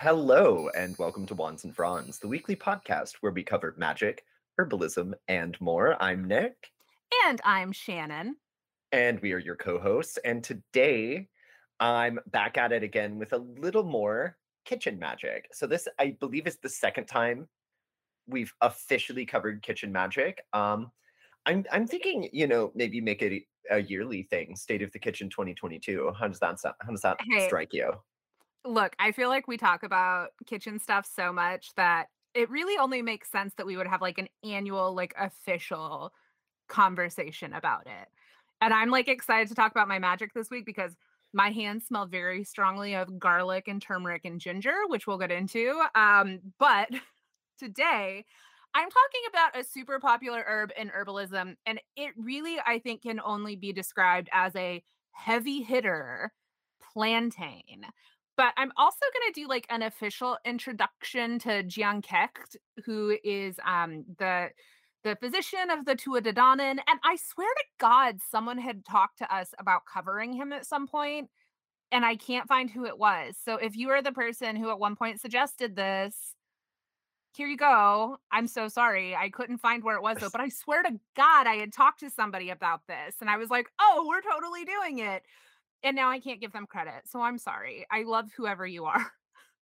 Hello, and welcome to Wands and Fronds, the weekly podcast where we cover magic, herbalism, and more. I'm Nick, And I'm Shannon. and we are your co hosts. And today I'm back at it again with a little more kitchen magic. So, this, I believe, is the second time we've officially covered kitchen magic. Um, I'm, I'm thinking, you know, maybe make it a yearly thing, State of the Kitchen 2022. How does that sound? How does that Hey, strike you? Look, I feel like we talk about kitchen stuff so much that it really only makes sense that we would have like an annual, like official conversation about it. And I'm like excited to talk about my magic this week because my hands smell very strongly of garlic and turmeric and ginger, which we'll get into. Um, but today I'm talking about a super popular herb in herbalism, and it really, I think, can only be described as a heavy hitter plantain. But I'm also going to do like an official introduction to Dian Cecht, who is um, the the physician of the Tuatha Dé Danann. And I swear to God, someone had talked to us about covering him at some point, and I can't find who it was. So if you are the person who at one point suggested this, here you go. I'm so sorry. I couldn't find where it was though, but I swear to God, I had talked to somebody about this and I was like, oh, we're totally doing it. And now I can't give them credit. So I'm sorry. I love whoever you are.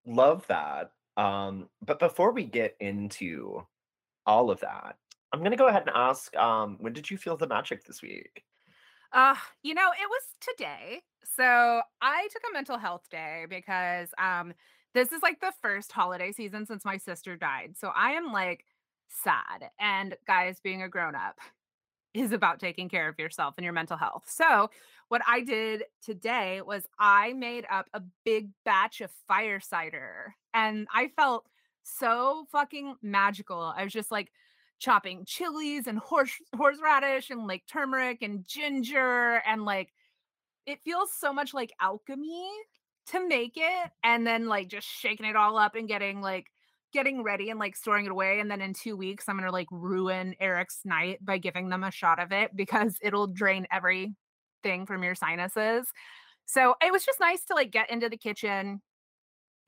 Love that. Um, but before we get into all of that, I'm gonna go ahead and ask, um, when did you feel the magic this week? Uh, you know, it was today. So I took a mental health day because um this is like the first holiday season since my sister died. So I am like sad. And guys, being a grown up is about taking care of yourself and your mental health. So, what I did today was I made up a big batch of fire cider and I felt so fucking magical. I was just like chopping chilies and horse horseradish and like turmeric and ginger and like it feels so much like alchemy to make it and then like just shaking it all up and getting like getting ready and like storing it away and then in 2 weeks I'm going to like ruin Eric's night by giving them a shot of it because it'll drain everything from your sinuses. So it was just nice to like get into the kitchen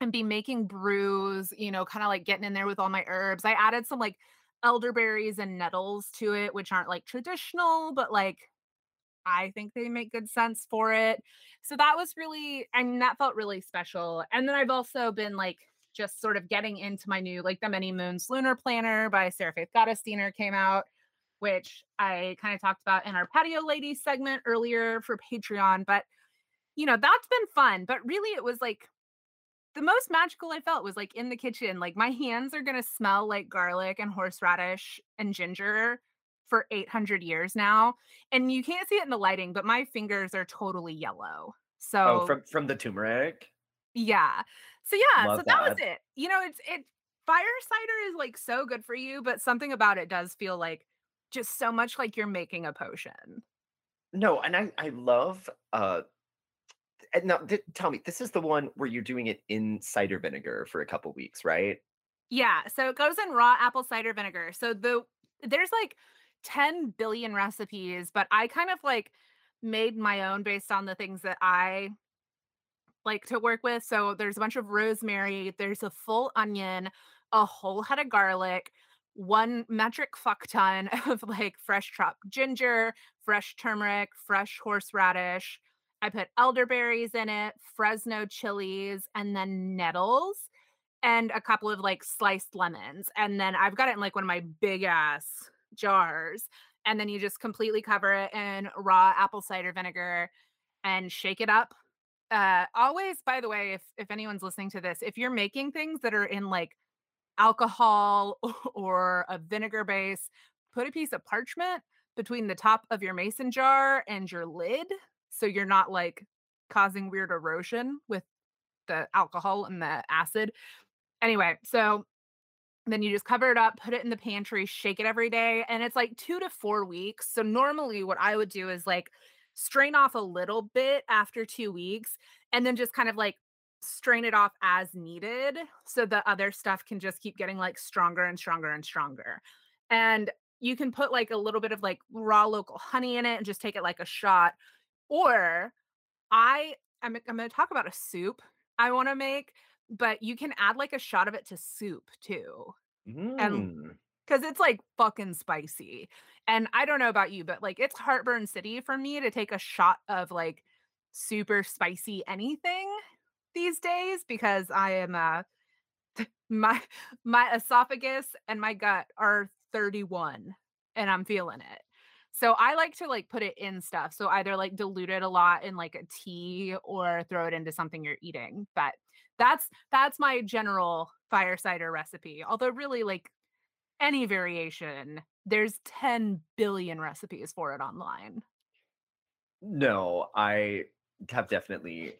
and be making brews, you know, kind of like getting in there with all my herbs. I added some like elderberries and nettles to it, which aren't like traditional, but like I think they make good sense for it. So that was really, I mean, that felt really special. And then I've also been like just sort of getting into my new, like the Many Moons Lunar Planner by Sarah Faith Gottesdiener came out, which I kind of talked about in our Patio lady segment earlier for Patreon. But, you know, that's been fun. But really, it was like the most magical I felt was like in the kitchen. Like my hands are going to smell like garlic and horseradish and ginger for 800 years now and you can't see it in the lighting, but my fingers are totally yellow. so Oh, So, from from the turmeric? yeah. So yeah, so Love that was it. You know, it's it fire cider is like so good for you, but something about it does feel like just so much like you're making a potion. No, and I I love, uh and now th tell me, this is the one where you're doing it in cider vinegar for a couple weeks, right? Yeah, so it goes in raw apple cider vinegar. So the there's like 10 billion recipes, but I kind of like made my own based on the things that I like to work with. So there's a bunch of rosemary, there's a full onion, a whole head of garlic, one metric fuck ton of like fresh chopped ginger, fresh turmeric, fresh horseradish. I put elderberries in it, Fresno chilies, and then nettles and a couple of like sliced lemons. And then I've got it in like one of my big ass jars. And then you just completely cover it in raw apple cider vinegar and shake it up uh, always, by the way, if if anyone's listening to this, if you're making things that are in like alcohol or a vinegar base, put a piece of parchment between the top of your mason jar and your lid so you're not like causing weird erosion with the alcohol and the acid. Anyway, so then you just cover it up, put it in the pantry, shake it every day, and it's like 2 to 4 weeks. So normally what I would do is like strain off a little bit after 2 weeks and then just kind of like strain it off as needed so the other stuff can just keep getting like stronger and stronger and stronger. And you can put like a little bit of like raw local honey in it and just take it like a shot or I I'm I'm going to talk about a soup I want to make but you can add like a shot of it to soup too. And Mm. Because it's like fucking spicy. And I don't know about you, but like it's heartburn city for me to take a shot of like super spicy anything these days because I am uh my my esophagus and my gut are 31 and I'm feeling it. So I like to like put it in stuff. So either like dilute it a lot in like a tea or throw it into something you're eating. But that's that's my general fire cider recipe. Although really like any variation, there's 10 billion recipes for it online. No, I have definitely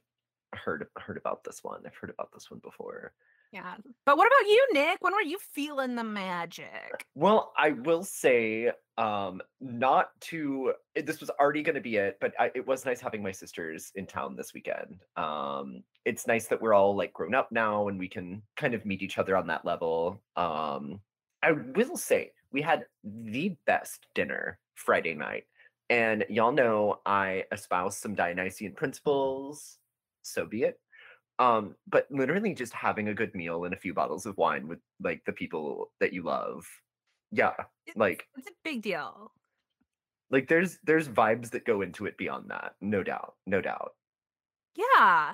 heard heard about this one. I've heard about this one before. Yeah. But what about you, Nick? When were you feeling the magic? Well, I will say, um, not to this was already going to be it, but I, it was nice having my sisters in town this weekend. Um, it's nice that we're all like grown up now and we can kind of meet each other on that level. Um, I will say we had the best dinner Friday night, and y'all know I espouse some Dionysian principles. So be it. Um, but literally just having a good meal and a few bottles of wine with like the people that you love. Yeah. It's, Like it's a big deal. like there's there's vibes that go into it beyond that. No doubt. No doubt. Yeah.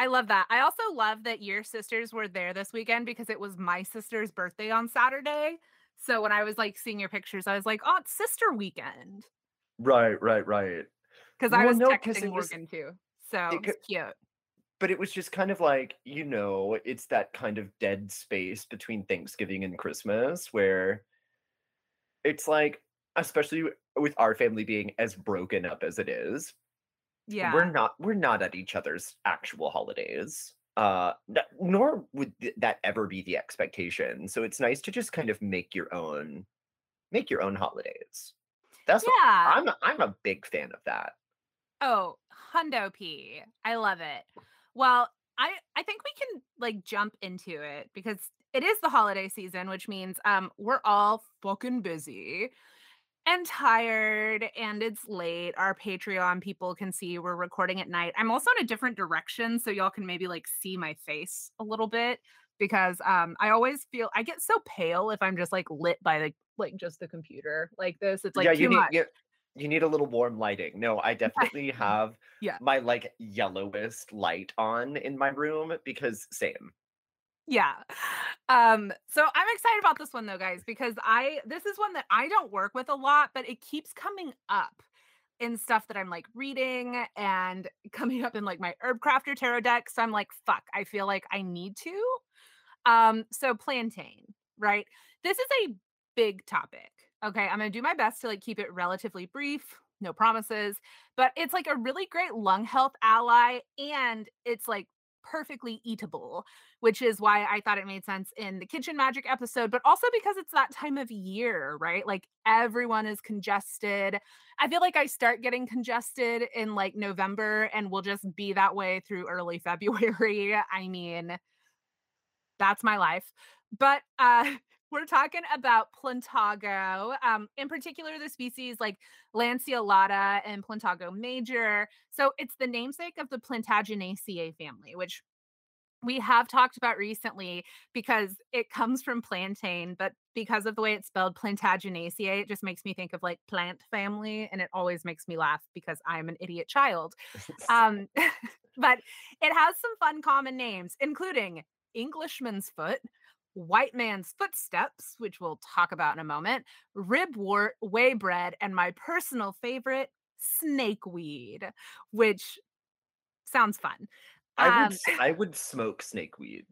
I love that. I also love that your sisters were there this weekend because it was my sister's birthday on Saturday. So when I was like seeing your pictures, I was like, oh, it's sister weekend. Right, right, right. Because I Well, was no, texting was Morgan too. So it it's cute. but it was just kind of like, you know, it's that kind of dead space between Thanksgiving and Christmas where it's like, especially with our family being as broken up as it is, Yeah. we're not we're not at each other's actual holidays uh nor would th- that ever be the expectation so it's nice to just kind of make your own make your own holidays that's what Yeah. i'm a, i'm a big fan of that Oh, Hundo P. I love it. Well, I I think we can like jump into it because it is the holiday season, which means um we're all fucking busy and tired and it's late. Our Patreon people can see we're recording at night. I'm also in a different direction so y'all can maybe like see my face a little bit because um I always feel I get so pale if I'm just like lit by the like just the computer like this. It's like yeah you need you need a little warm lighting no i definitely have Yeah. my like yellowest light on in my room because same Yeah. Um so I'm excited about this one though guys because I this is one that I don't work with a lot but it keeps coming up in stuff that I'm like reading and coming up in like my herb crafter tarot deck so I'm like fuck I feel like I need to. Um so plantain, right? This is a big topic. Okay, I'm to do my best to like keep it relatively brief, no promises, but it's like a really great lung health ally and it's like perfectly eatable, which is why I thought it made sense in the kitchen magic episode, but also because it's that time of year, right? Like everyone is congested. I feel like I start getting congested in like November and will just be that way through early February. I mean, that's my life. But uh we're talking about Plantago, um, in particular the species like Lanceolata and Plantago major. So it's the namesake of the Plantaginaceae family, which we have talked about recently because it comes from plantain, but because of the way it's spelled Plantaginaceae, it just makes me think of like plant family, and it always makes me laugh because I'm an idiot child. Um, but it has some fun common names, including Englishman's foot, white man's footsteps, which we'll talk about in a moment, ribwort, way bread, and my personal favorite, snakeweed, which sounds fun. i would Um, i would smoke snakeweed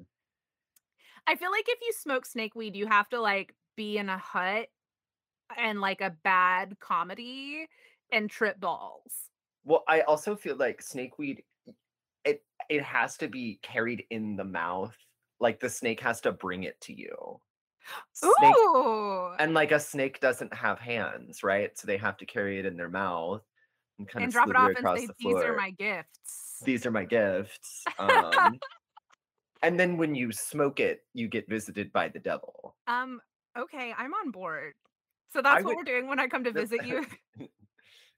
I feel like if you smoke snakeweed, you have to like be in a hut and like a bad comedy and trip balls. Well, I also feel like snakeweed it it has to be carried in the mouth. Like the snake has to bring it to you. Snake Ooh. and like a snake doesn't have hands, right? So they have to carry it in their mouth and kind And of drop it off and say, the These are my gifts. These are my gifts. Um, and then when you smoke it, you get visited by the devil. Um, okay, I'm on board. So I that's what would we're doing when I come to visit you.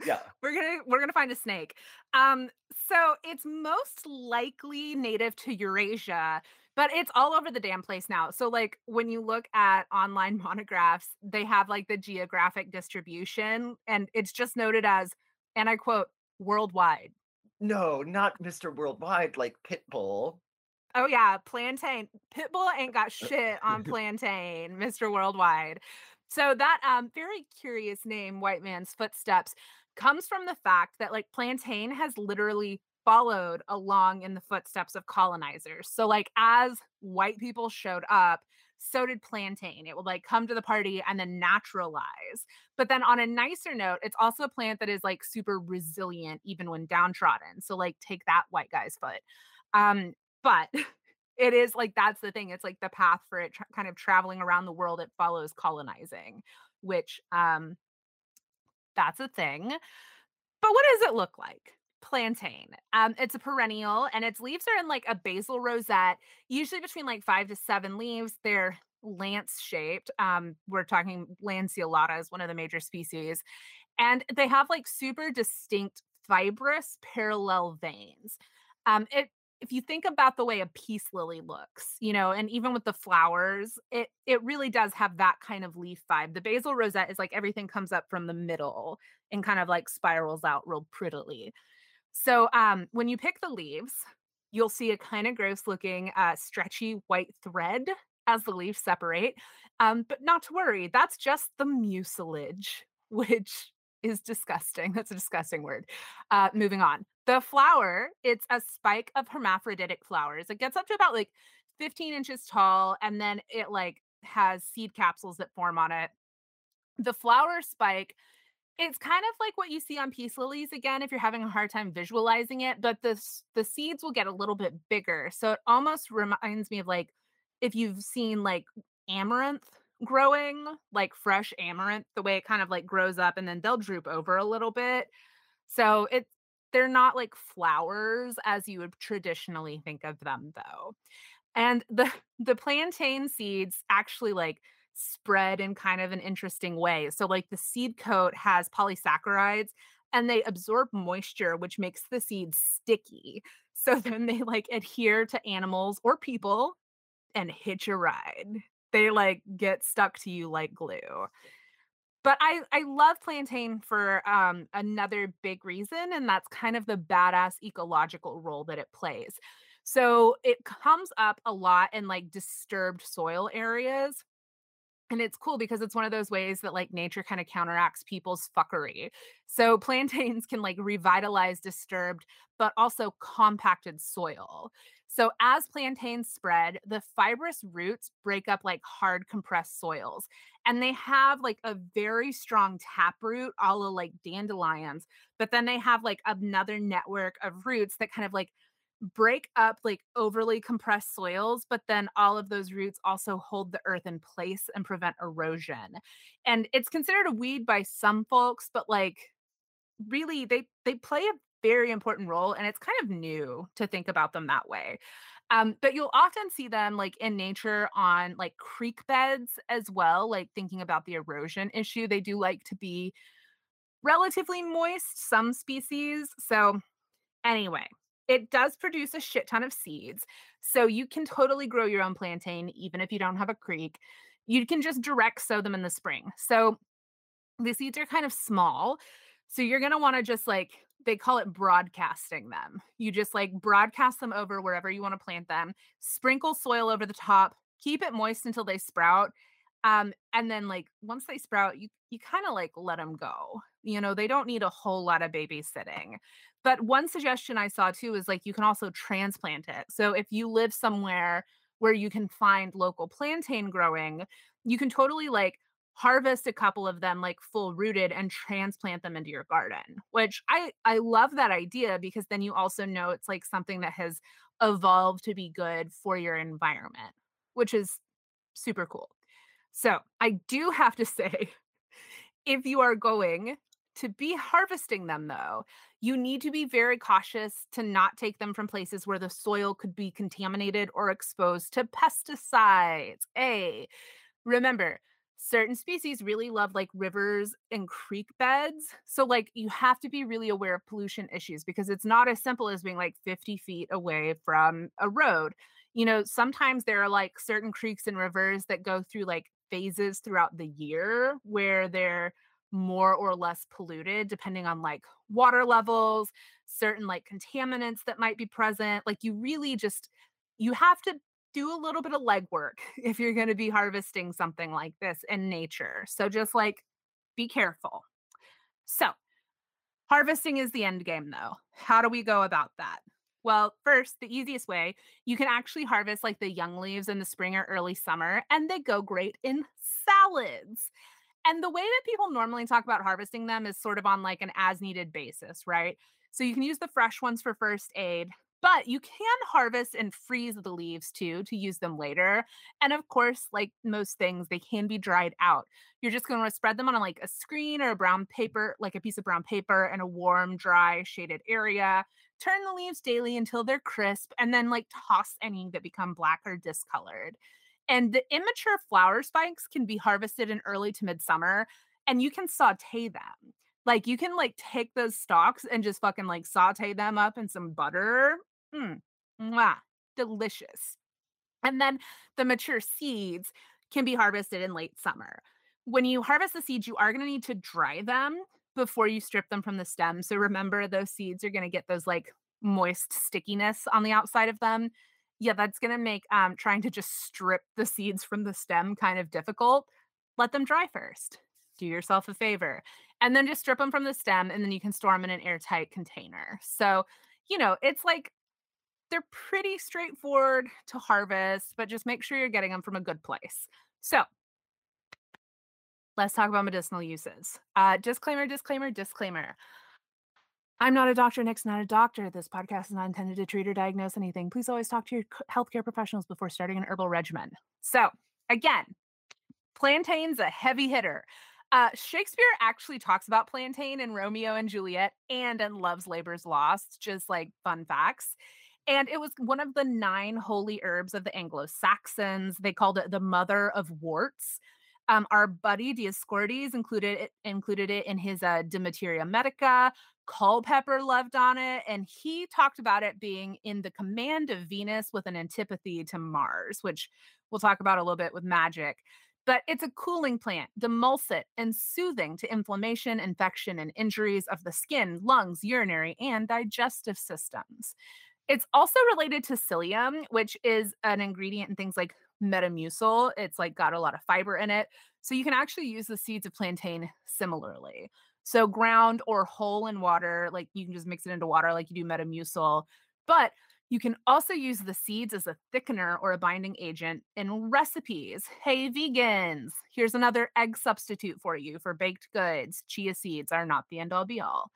Yeah. we're gonna we're gonna find a snake. Um, so it's most likely native to Eurasia, but it's all over the damn place now. So like when you look at online monographs, they have like the geographic distribution, and it's just noted as, and I quote, worldwide. No, not Mr. Worldwide like Pitbull. Oh yeah, plantain. Pitbull ain't got shit on plantain, Mr. Worldwide. So that um very curious name, White Man's Footsteps, comes from the fact that like plantain has literally followed along in the footsteps of colonizers. So like as white people showed up, so did plantain. It would like come to the party and then naturalize. But then on a nicer note, it's also a plant that is like super resilient even when downtrodden. So like take that white guy's foot. Um but it is like that's the thing. It's like the path for it tra- kind of traveling around the world. It follows colonizing, which um that's a thing. But what does it look like? Plantain. Um, it's a perennial and its leaves are in like a basal rosette, usually between like five to seven leaves. They're lance shaped. Um, we're talking lanceolata is one of the major species. And they have like super distinct fibrous parallel veins. Um, it if you think about the way a peace lily looks, you know, and even with the flowers, it it really does have that kind of leaf vibe. The basal rosette is like everything comes up from the middle and kind of like spirals out real prettily. So um when you pick the leaves, you'll see a kind of gross looking uh stretchy white thread as the leaves separate. Um, but not to worry, that's just the mucilage, which is disgusting. That's a disgusting word. Uh, moving on. The flower, it's a spike of hermaphroditic flowers. It gets up to about like 15 inches tall, and then it like has seed capsules that form on it. The flower spike, it's kind of like what you see on peace lilies again, if you're having a hard time visualizing it, but the the seeds will get a little bit bigger. So it almost reminds me of like if you've seen like amaranth growing, like fresh amaranth, the way it kind of like grows up and then they'll droop over a little bit. So it they're not like flowers as you would traditionally think of them though. And the the plantain seeds actually like spread in kind of an interesting way. So like the seed coat has polysaccharides and they absorb moisture which makes the seeds sticky. So then they like adhere to animals or people and hitch a ride. They like get stuck to you like glue. But I I love plantain for um another big reason and that's kind of the badass ecological role that it plays. So it comes up a lot in like disturbed soil areas and it's cool because it's one of those ways that like nature kind of counteracts people's fuckery. So plantains can like revitalize disturbed but also compacted soil. So as plantains spread, the fibrous roots break up like hard compressed soils. And they have like a very strong taproot, all of like dandelions, but then they have like another network of roots that kind of like break up like overly compressed soils, but then all of those roots also hold the earth in place and prevent erosion. And it's considered a weed by some folks, but like really they they play a very important role and it's kind of new to think about them that way. Um, but you'll often see them like in nature on like creek beds as well, like thinking about the erosion issue. They do like to be relatively moist, some species. So Anyway, it does produce a shit ton of seeds. So you can totally grow your own plantain, even if you don't have a creek. You can just direct sow them in the spring. So the seeds are kind of small. So you're going to want to just like, they call it broadcasting them. You just like broadcast them over wherever you want to plant them, sprinkle soil over the top, keep it moist until they sprout. Um, and then like once they sprout, you you kind of like let them go. You know, they don't need a whole lot of babysitting. But one suggestion I saw too is like you can also transplant it. So if you live somewhere where you can find local plantain growing, you can totally like harvest a couple of them like full rooted and transplant them into your garden. Which I I love that idea because then you also know it's like something that has evolved to be good for your environment, which is super cool. So, I do have to say if you are going to be harvesting them, though, you need to be very cautious to not take them from places where the soil could be contaminated or exposed to pesticides. A, remember, certain species really love like rivers and creek beds. So, like, you have to be really aware of pollution issues because it's not as simple as being like 50 feet away from a road. You know, sometimes there are like certain creeks and rivers that go through like phases throughout the year where they're more or less polluted depending on like water levels, certain like contaminants that might be present. Like, you really just you have to do a little bit of legwork if you're going to be harvesting something like this in nature. So just like be careful. So, harvesting is the end game though. How do we go about that? Well, first, the easiest way, you can actually harvest like the young leaves in the spring or early summer, and they go great in salads. And the way that people normally talk about harvesting them is sort of on like an as needed basis, right? So you can use the fresh ones for first aid, but you can harvest and freeze the leaves too to use them later. And of course, like most things, they can be dried out. You're just going to spread them on like a screen or a brown paper, like a piece of brown paper in a warm, dry, shaded area. Turn the leaves daily until they're crisp and then like toss any that become black or discolored. And the immature flower spikes can be harvested in early to midsummer and you can saute them. Like you can like take those stalks and just fucking like saute them up in some butter Mm, mwah, delicious. And then the mature seeds can be harvested in late summer. When you harvest the seeds, you are going to need to dry them before you strip them from the stem. So remember, those seeds are going to get those like moist stickiness on the outside of them. Yeah, that's going to make um, trying to just strip the seeds from the stem kind of difficult. Let them dry first. Do yourself a favor. And then just strip them from the stem, and then you can store them in an airtight container. So, you know, it's like they're pretty straightforward to harvest, but just make sure you're getting them from a good place. So, let's talk about medicinal uses. Uh, disclaimer, disclaimer, disclaimer. I'm not a doctor. Nick's not a doctor. This podcast is not intended to treat or diagnose anything. Please always talk to your healthcare professionals before starting an herbal regimen. So, again, plantain's a heavy hitter. Uh, Shakespeare actually talks about plantain in Romeo and Juliet and in Love's Labor's Lost, just like fun facts. And it was one of the nine holy herbs of the Anglo Saxons. They called it the mother of worts. Um, our buddy Dioscorides included it, included it in his uh, De Materia Medica. Culpeper loved on it, and he talked about it being in the command of Venus with an antipathy to Mars, which we'll talk about a little bit with magic. But it's a cooling plant, demulcent and soothing to inflammation, infection, and injuries of the skin, lungs, urinary, and digestive systems. It's also related to psyllium, which is an ingredient in things like Metamucil. It's like got a lot of fiber in it. So you can actually use the seeds of plantain similarly. So ground or whole in water, like you can just mix it into water like you do Metamucil. But you can also use the seeds as a thickener or a binding agent in recipes. Hey, vegans, here's another egg substitute for you for baked goods. Chia seeds are not the end all be all.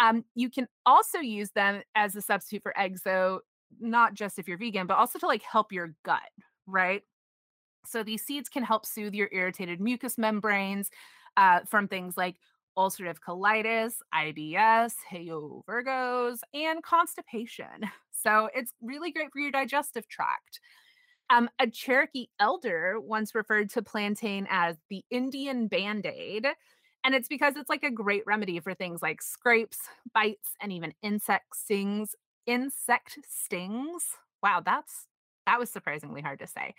Um, you can also use them as a substitute for eggs, though, not just if you're vegan, but also to like help your gut, right? So these seeds can help soothe your irritated mucous membranes uh, from things like ulcerative colitis, IBS, heyo Virgos, and constipation. So it's really great for your digestive tract. Um, a Cherokee elder once referred to plantain as the Indian band aid and it's because it's like a great remedy for things like scrapes, bites, and even insect stings. Insect stings. Wow, that's that was surprisingly hard to say.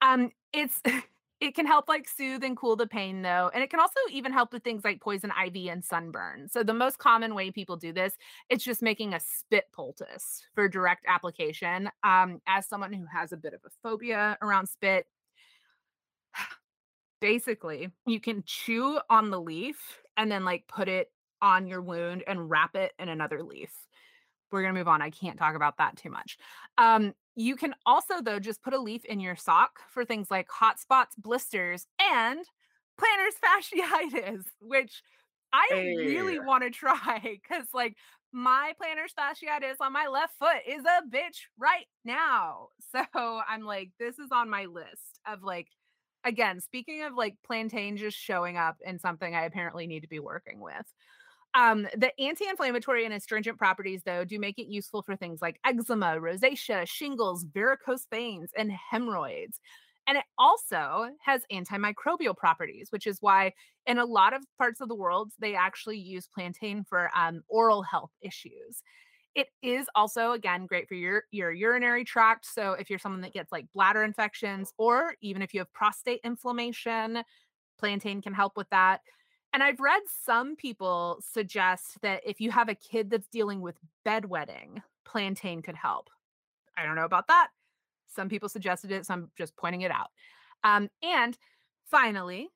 Um, it's it can help like soothe and cool the pain though, and it can also even help with things like poison ivy and sunburn. So the most common way people do this, it's just making a spit poultice for direct application. Um, as someone who has a bit of a phobia around spit, basically you can chew on the leaf and then like put it on your wound and wrap it in another leaf. We're going to move on. I can't talk about that too much. Um, you can also, though, just put a leaf in your sock for things like hot spots, blisters, and plantar fasciitis, which I hey. really want to try because, like, my plantar fasciitis on my left foot is a bitch right now. So I'm like, this is on my list of like again, speaking of like plantain just showing up in something I apparently need to be working with. Um, the anti-inflammatory and astringent properties, though, do make it useful for things like eczema, rosacea, shingles, varicose veins, and hemorrhoids. And it also has antimicrobial properties, which is why in a lot of parts of the world, they actually use plantain for um, oral health issues. It is also, again, great for your, your urinary tract. So if you're someone that gets like bladder infections, or even if you have prostate inflammation, plantain can help with that. And I've read some people suggest that if you have a kid that's dealing with bedwetting, plantain could help. I don't know about that. Some people suggested it, so I'm just pointing it out. Um, and finally,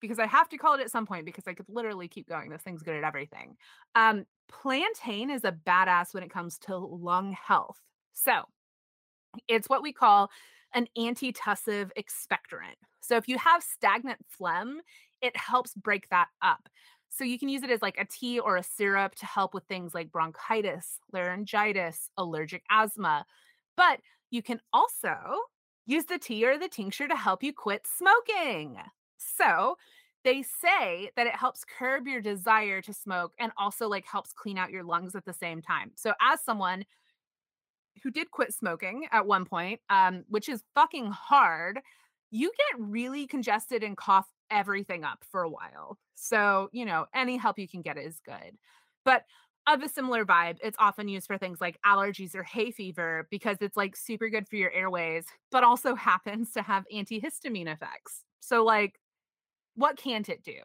because I have to call it at some point because I could literally keep going. This thing's good at everything. Um, plantain is a badass when it comes to lung health. So it's what we call an antitussive expectorant. So if you have stagnant phlegm, it helps break that up. So you can use it as like a tea or a syrup to help with things like bronchitis, laryngitis, allergic asthma. But you can also use the tea or the tincture to help you quit smoking. So they say that it helps curb your desire to smoke and also like helps clean out your lungs at the same time. So as someone who did quit smoking at one point, um, which is fucking hard, you get really congested and cough everything up for a while. So, you know, any help you can get is good. But of a similar vibe, it's often used for things like allergies or hay fever because it's like super good for your airways, but also happens to have antihistamine effects. So, like, what can't it do?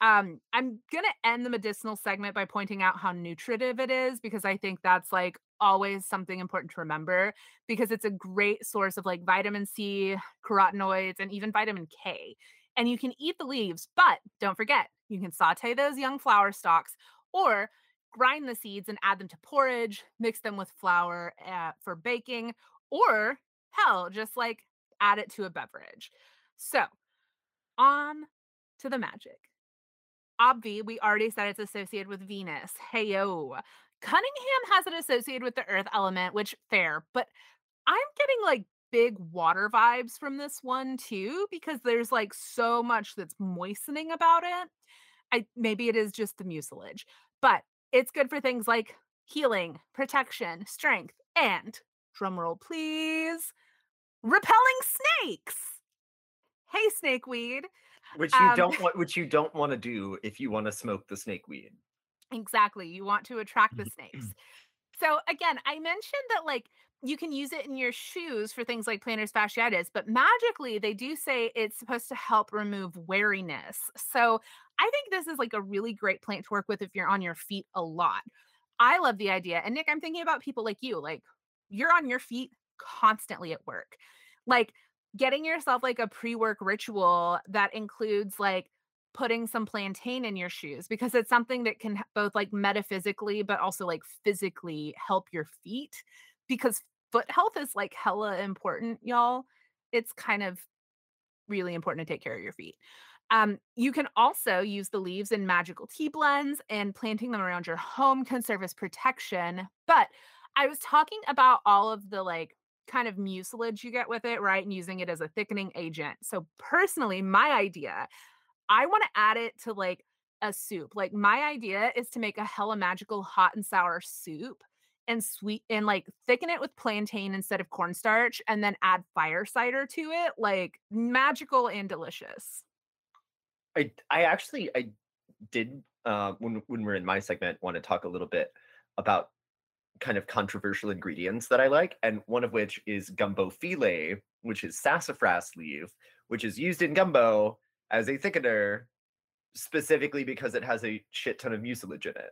Um, I'm gonna end the medicinal segment by pointing out how nutritive it is because I think that's like always something important to remember because it's a great source of like vitamin C, carotenoids, and even vitamin K. And you can eat the leaves, but don't forget, you can saute those young flower stalks or grind the seeds and add them to porridge, mix them with flour uh, for baking, or hell, just like add it to a beverage. So, on to the magic. Obvi, we already said it's associated with Venus. Hey yo. Cunningham has it associated with the earth element, which fair, but I'm getting like big water vibes from this one too because there's like so much that's moistening about it. I maybe it is just the mucilage, but it's good for things like healing, protection, strength, and drumroll please, repelling snakes. Hey, snakeweed. Which you um, don't want which you don't want to do if you want to smoke the snakeweed. Exactly. You want to attract the snakes. So again, I mentioned that like you can use it in your shoes for things like plantar fasciitis, but magically they do say it's supposed to help remove wariness. So I think this is like a really great plant to work with if you're on your feet a lot. I love the idea. And Nick, I'm thinking about people like you, like you're on your feet constantly at work. Like getting yourself like a pre-work ritual that includes like putting some plantain in your shoes because it's something that can both like metaphysically but also like physically help your feet because foot health is like hella important y'all it's kind of really important to take care of your feet um, you can also use the leaves in magical tea blends and planting them around your home can serve as protection but i was talking about all of the like kind of mucilage you get with it, right? And using it as a thickening agent. So, personally, my idea, I want to add it to like a soup. Like, my idea is to make a hella magical hot and sour soup and sweet and like thicken it with plantain instead of cornstarch and then add fire cider to it. Like, magical and delicious. I, I actually, I did, uh, when, when we're in my segment, want to talk a little bit about kind of controversial ingredients that I like, and one of which is gumbo filet, which is sassafras leaf, which is used in gumbo as a thickener, specifically because it has a shit ton of mucilage in it.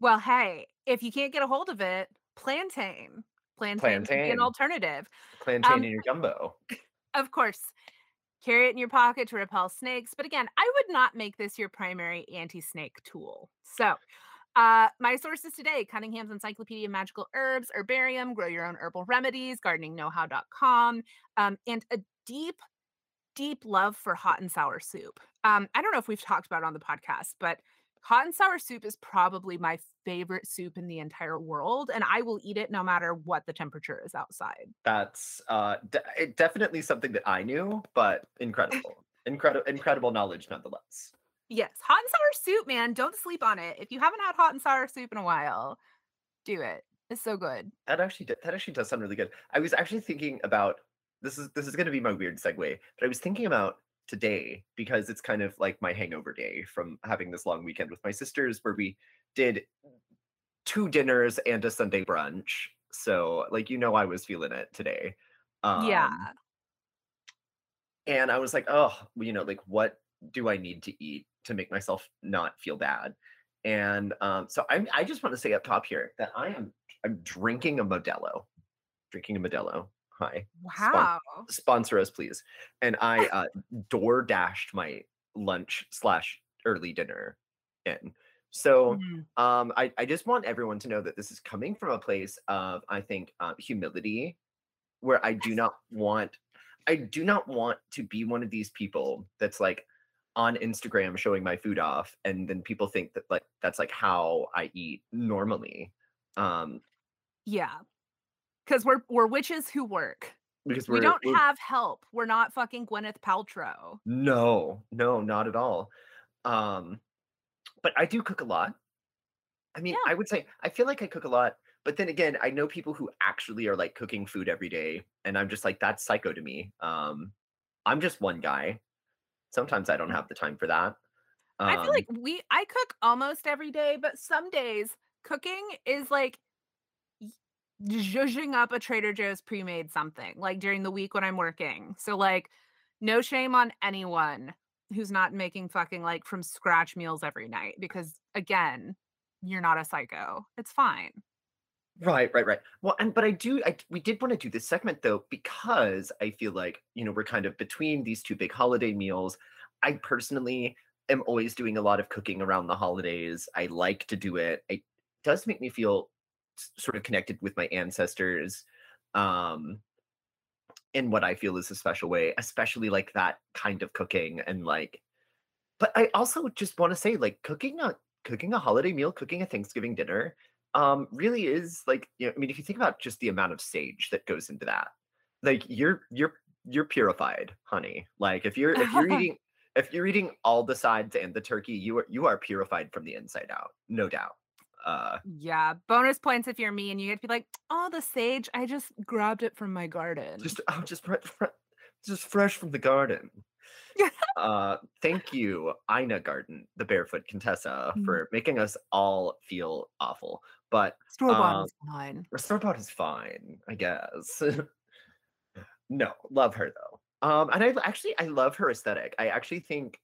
Well, hey, if you can't get a hold of it, plantain. Plantain, plantain. an alternative. Plantain um, in your gumbo. Of course. Carry it in your pocket to repel snakes. But again, I would not make this your primary anti snake tool. So, uh, my sources today Cunningham's Encyclopedia of Magical Herbs, Herbarium, Grow Your Own Herbal Remedies, gardeningknowhow.com, um, and a deep, deep love for hot and sour soup. Um, I don't know if we've talked about it on the podcast, but hot and sour soup is probably my favorite soup in the entire world, and I will eat it no matter what the temperature is outside. That's uh, de- definitely something that I knew, but incredible. incredible, incredible knowledge nonetheless. Yes, hot and sour soup, man. Don't sleep on it. If you haven't had hot and sour soup in a while, do it. It's so good. That actually that actually does sound really good. I was actually thinking about this is this is gonna be my weird segue, but I was thinking about today because it's kind of like my hangover day from having this long weekend with my sisters where we did two dinners and a Sunday brunch. So, like, you know, I was feeling it today. Yeah. Um, and I was like, oh, you know, like, what do I need to eat to make myself not feel bad? And um, so I, I just want to say up top here that I am I'm drinking a Modelo, drinking a Modelo. Hi, spon- Wow. sponsor us, please. And I uh, door dashed my lunch slash early dinner in. So Mhm. um, I, I just want everyone to know that this is coming from a place of, I think, um, humility, where I do not want, I do not want to be one of these people that's like on Instagram showing my food off, and then people think that like that's like how I eat normally. Um, Yeah. Because we're we're witches who work. because We don't we're have help. We're not fucking Gwyneth Paltrow. no, no, not at all. Um, but I do cook a lot. I mean, Yeah. I would say I feel like I cook a lot, but then again, I know people who actually are like cooking food every day, and I'm just like, that's psycho to me. Um, I'm just one guy. Sometimes I don't have the time for that. I feel Um, like we I cook almost every day, but some days cooking is like zhuzhing up a Trader Joe's pre-made something like during the week when I'm working. So like no shame on anyone who's not making fucking like from scratch meals every night because again, you're not a psycho. It's fine. right, right, right. Well, and but I do, I we did want to do this segment though because I feel like you know we're kind of between these two big holiday meals. I personally am always doing a lot of cooking around the holidays. I like to do it. It does make me feel sort of connected with my ancestors. Um, in what I feel is a special way, especially like that kind of cooking and like but I also just want to say like cooking a cooking a holiday meal, cooking a Thanksgiving dinner um really is like you know, I mean if you think about just the amount of sage that goes into that. Like you're you're you're purified, honey. Like if you're if you're eating if you're eating all the sides and the turkey, you are you are purified from the inside out, no doubt. Uh Yeah, bonus points if you're me and you get to be like, "Oh, the sage, I just grabbed it from my garden." just oh, just just fresh from the garden. Uh, thank you, Ina Garten, the Barefoot Contessa, Mm. for making us all feel awful. But Store bought um, is fine. store bought is fine, I guess. no, love her though. Um, and I actually I love her aesthetic. I actually think,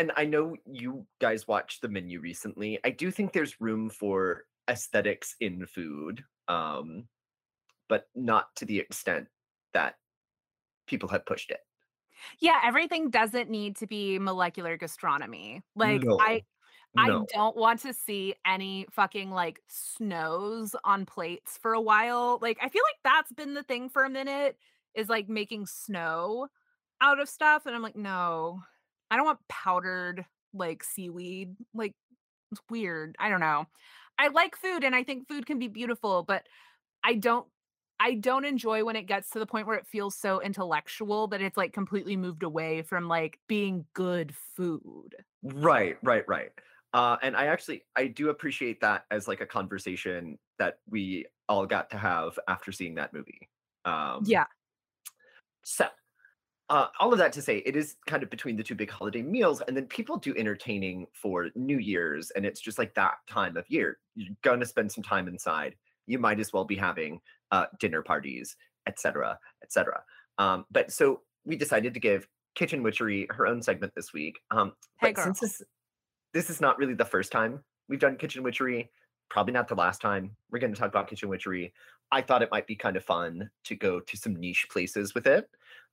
and I know you guys watched the menu recently. I do think there's room for aesthetics in food, um, but not to the extent that people have pushed it. Yeah, everything doesn't need to be molecular gastronomy. Like, No, I I don't want to see any fucking, like, snows on plates for a while. Like, I feel like that's been the thing for a minute, is, like, making snow out of stuff, and I'm like, "No, I don't want powdered, like, seaweed." Like, it's weird. I don't know. I like food, and I think food can be beautiful, but I don't I don't enjoy when it gets to the point where it feels so intellectual that it's, like, completely moved away from, like, being good food. Right, right, right. Uh, and I actually I do appreciate that as like a conversation that we all got to have after seeing that movie. Um, Yeah. so uh, all of that to say, it is kind of between the two big holiday meals, and then people do entertaining for New Year's, and it's just like that time of year. You're gonna spend some time inside. You might as well be having uh, dinner parties, etc., etc. Um, but so we decided to give Kitchen Witchery her own segment this week. Um, Hey, but since this this is not really the first time we've done Kitchen Witchery, probably not the last time we're going to talk about Kitchen Witchery. I thought it might be kind of fun to go to some niche places with it,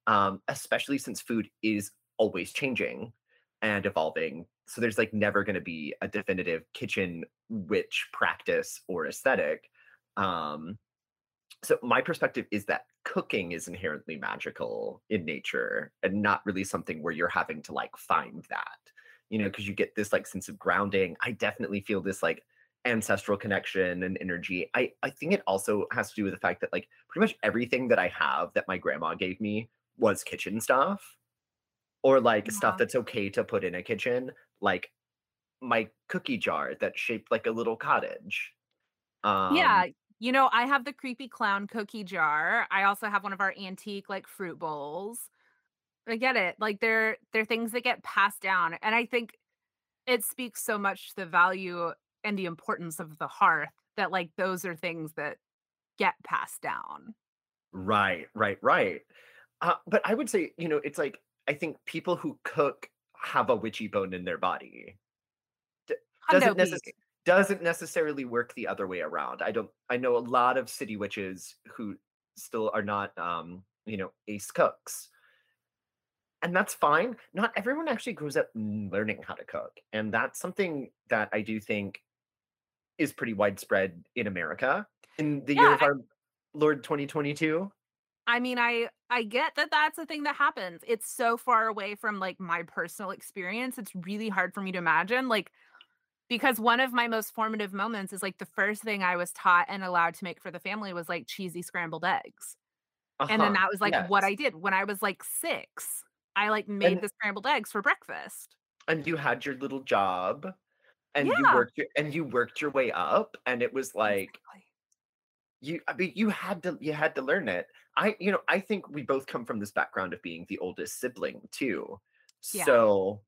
um, especially since food is always changing and evolving. So there's like never going to be a definitive kitchen witch practice or aesthetic. Um, so my perspective is that cooking is inherently magical in nature and not really something where you're having to like find that you know because you get this like sense of grounding i definitely feel this like ancestral connection and energy i i think it also has to do with the fact that like pretty much everything that i have that my grandma gave me was kitchen stuff or like stuff that's okay to put in a kitchen like my cookie jar that's shaped like a little cottage um Yeah, You know, I have the creepy clown cookie jar. I also have one of our antique, like, fruit bowls. I get it. Like, they're they're things that get passed down, and I think it speaks so much to the value and the importance of the hearth that, like, those are things that get passed down. Right, right, right. Uh, but I would say, you know, it's like I think people who cook have a witchy bone in their body. D doesn't necess doesn't necessarily work the other way around. I don't I know a lot of city witches who still are not, um, you know, ace cooks. And that's fine. Not everyone actually grows up learning how to cook, and that's something that I do think is pretty widespread in America in the year Yeah, of our Lord 2022. I mean, I I get that that's a thing that happens. It's so far away from, like, my personal experience, it's really hard for me to imagine, like, because one of my most formative moments is, like, the first thing I was taught and allowed to make for the family was, like, cheesy scrambled eggs. And then Uh-huh, that was, like, what. I did when I was, like, 6. I, like, made And the scrambled eggs for breakfast. and you had your little job, and you worked your and you worked your way up, and it was like exactly. You I mean, you had to you had to learn it. I you know, I think we both come from this background of being the oldest sibling too. Yeah. So,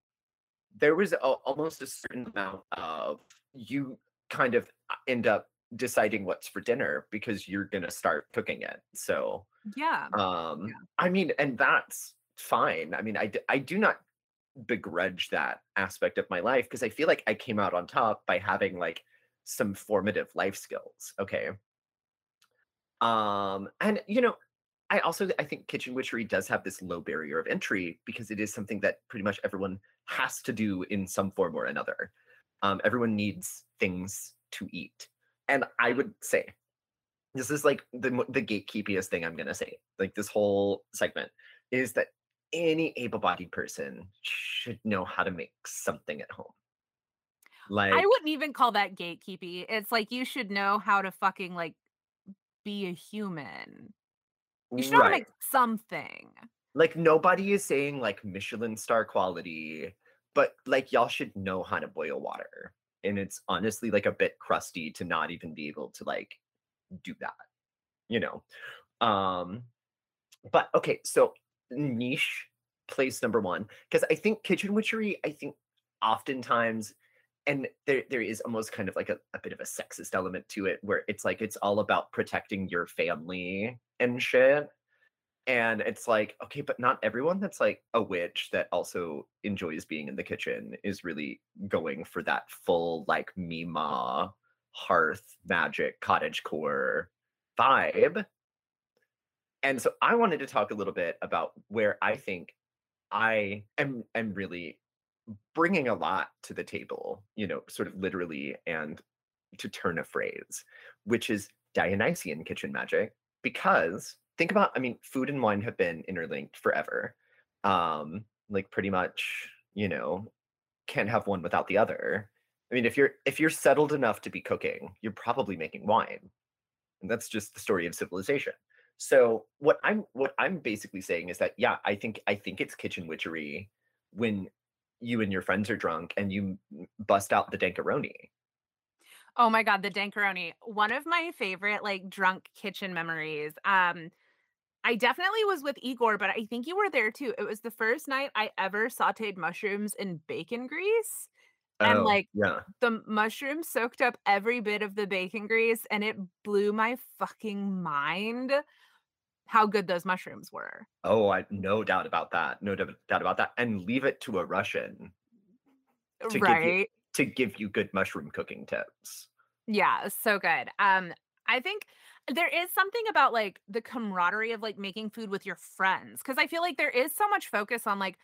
there was a almost a certain amount of you kind of, uh, end up deciding what's for dinner because you're gonna start cooking it. So, Yeah. um, Yeah. I mean, and that's fine. I mean, I d I do not begrudge that aspect of my life because I feel like I came out on top by having, like, some formative life skills, okay? Um, and, you know, I also I think kitchen witchery does have this low barrier of entry because it is something that pretty much everyone has to do in some form or another. Um, everyone needs things to eat. And I would say, this is like the the gatekeepiest thing I'm gonna say, like this whole segment, is that any able-bodied person should know how to make something at home. Like I wouldn't even call that gatekeepy. It's like you should know how to fucking, like, be a human. You should Right. make something. Like, nobody is saying, like, Michelin star quality, but, like, y'all should know how to boil water. And it's honestly, like, a bit crusty to not even be able to, like, do that, you know? Um, but okay, so niche, place number 1 because I think kitchen witchery, I think oftentimes and there there is almost kind of like a a bit of a sexist element to it where it's like it's all about protecting your family and shit. And it's like, okay, but not everyone that's like a witch that also enjoys being in the kitchen is really going for that full, like, Mima, hearth, magic, cottage core vibe. And so I wanted to talk a little bit about where I think I am am really bringing a lot to the table, you know, sort of literally and to turn a phrase, which is Dionysian kitchen magic. Because think about I mean, food and wine have been interlinked forever. Um, like, pretty much, you know, can't have one without the other. I mean, if you're if you're settled enough to be cooking, you're probably making wine. And that's just the story of civilization. So, what I'm what I'm basically saying is that, yeah, I think I think it's kitchen witchery when you and your friends are drunk and you bust out the Dankaroni. Oh my god, the Dankaroni. One of my favorite, like, drunk kitchen memories, um, I definitely was with Igor, but I think you were there too. It was the first night I ever sautéed mushrooms in bacon grease, and, Oh, like, yeah. the mushrooms soaked up every bit of the bacon grease, and it blew my fucking mind how good those mushrooms were. Oh, I no doubt about that. No doubt about that. And leave it to a Russian to give you to give you good mushroom cooking tips. Yeah, so good. Um, I think there is something about, like, the camaraderie of, like, making food with your friends because I feel like there is so much focus on, like,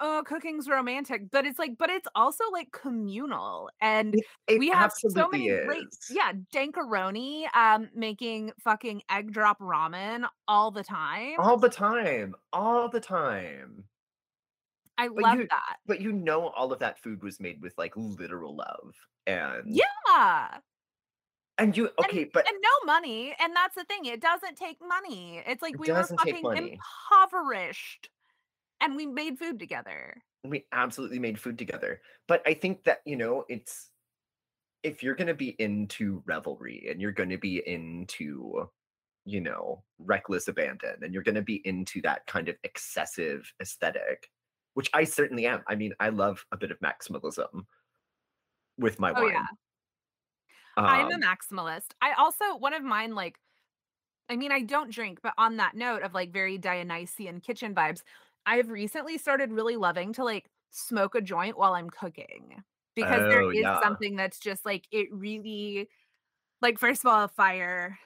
"Oh, cooking's romantic," but it's like but it's also, like, communal, and It we have so many great is. yeah, Dankaroni, um, making fucking egg drop ramen all the time. All the time, all the time. I But love you that. but you know all of that food was made with, like, literal love, and Yeah! and you And okay, but and no money, and that's the thing, it doesn't take money. It's like we were fucking impoverished, and we made food together. We absolutely made food together. But I think that, you know, it's if you're gonna be into revelry and you're gonna be into, you know, reckless abandon and you're gonna be into that kind of excessive aesthetic, which I certainly am. I mean, I love a bit of maximalism with my Oh, yeah. wine. I'm a Um, maximalist. I also one of mine, like I mean, I don't drink, but on that note of, like, very Dionysian kitchen vibes, I've recently started really loving to, like, smoke a joint while I'm cooking, because there oh, is yeah. something that's just, like, it really like, first of all, a fire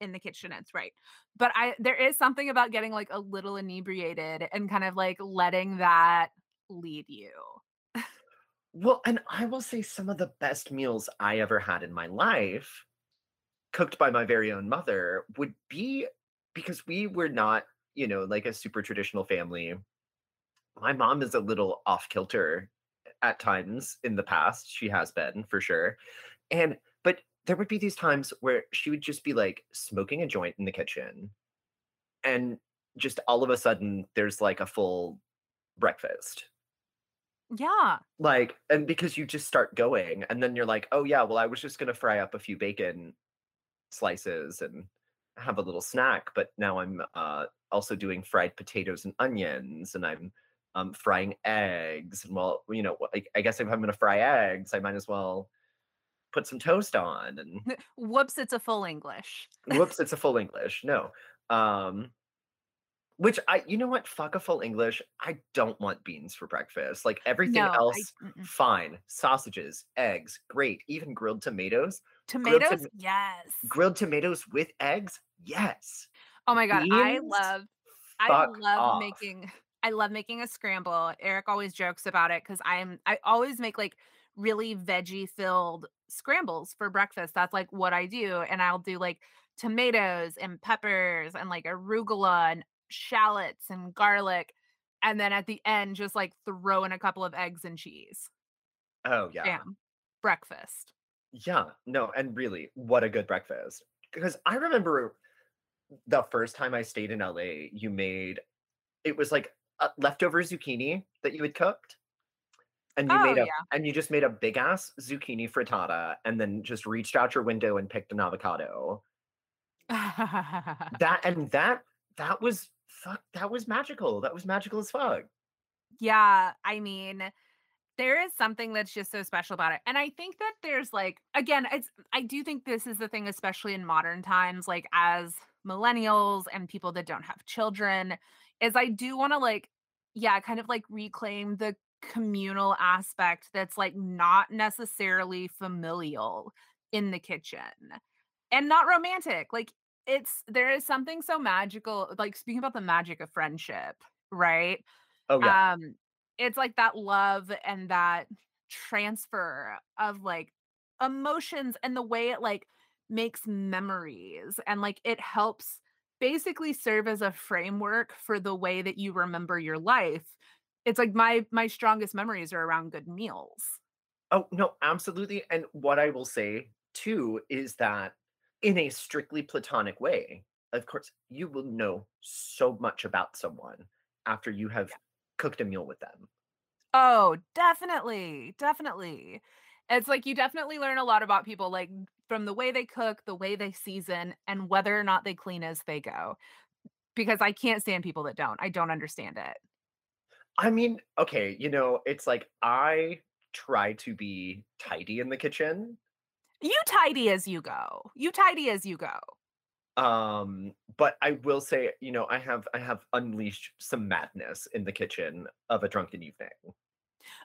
in the kitchen, it's right. But I there is something about getting, like, a little inebriated and kind of, like, letting that lead you. Well, and I will say some of the best meals I ever had in my life, cooked by my very own mother, would be because we were not, you know, like a super traditional family. My mom is a little off kilter at times in the past. She has been for sure. And but there would be these times where she would just be like smoking a joint in the kitchen and just all of a sudden there's like a full breakfast. Yeah. Like, and because you just start going and then you're like, "Oh yeah, well I was just gonna fry up a few bacon slices and have a little snack, but now I'm uh also doing fried potatoes and onions and I'm um frying eggs and well, you know, I, I guess if I'm gonna fry eggs, I might as well put some toast on and Whoops, it's a full English. whoops, it's a full English. No. Um which I you know what? Fuck a full English. I don't want beans for breakfast. Like everything No, else, mm-mm. fine. Sausages, eggs, great. Even grilled tomatoes. Grilled Tomatoes? to Yes. grilled tomatoes with eggs? Yes. Oh my god, I Beans? love I Fuck love off. making I love making a scramble. Eric always jokes about it because I'm I always make like really veggie filled scrambles for breakfast. That's like what I do. And I'll do like tomatoes and peppers and like arugula and shallots and garlic. And then at the end, just like throw in a couple of eggs and cheese. Oh, yeah. Bam. Breakfast. Yeah. No, and really, what a good breakfast. Because I remember the first time I stayed in LA, you made it was like, uh, leftover zucchini that you had cooked, and you Oh made a yeah. and you just made a big ass zucchini frittata and then just reached out your window and picked an avocado. That and that that was fuck, that was magical. That was magical as fuck. yeah. I mean, There is something that's just so special about it, and I think that there's, like again, it's I do think this is the thing, especially in modern times, like, as millennials and people that don't have children, is I do wanna, like yeah, kind of, like, reclaim the communal aspect that's, like, not necessarily familial in the kitchen, and not romantic, like, it's there is something so magical like, speaking about the magic of friendship, right? Oh, yeah. Um, it's like that love and that transfer of, like, emotions and the way it, like, makes memories and, like, it helps basically serve as a framework for the way that you remember your life. It's like my my strongest memories are around good meals. Oh, no, absolutely, and what I will say too is that in a strictly platonic way, of course, you will know so much about someone after you have cooked a meal with them. Oh, definitely, definitely. It's like you definitely learn a lot about people, like, from the way they cook, the way they season, and whether or not they clean as they go, because I can't stand people that don't. I don't understand it. I mean, okay, you know, it's like I try to be tidy in the kitchen, You tidy as you go. You tidy as you go. um, but I will say, you know, I have I have unleashed some madness in the kitchen of a drunken evening.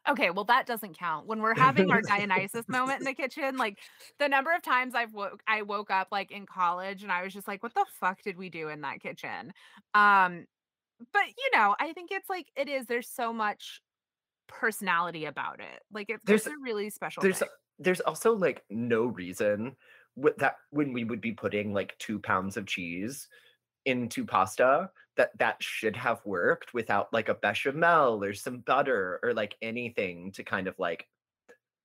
Okay, well, that doesn't count. When we're having our Dionysus moment in the kitchen, like, the number of times I've woke I woke up, like, in college, and I was just like, "What the fuck did we do in that kitchen?" Um, but, you know, I think it's like it is, there's so much personality about it. Like, it's There's a really special There's thing. there's also, like, no reason with that when we would be putting, like, 2 pounds of cheese into pasta, that that should have worked without, like, a bechamel or some butter or, like, anything to kind of, like,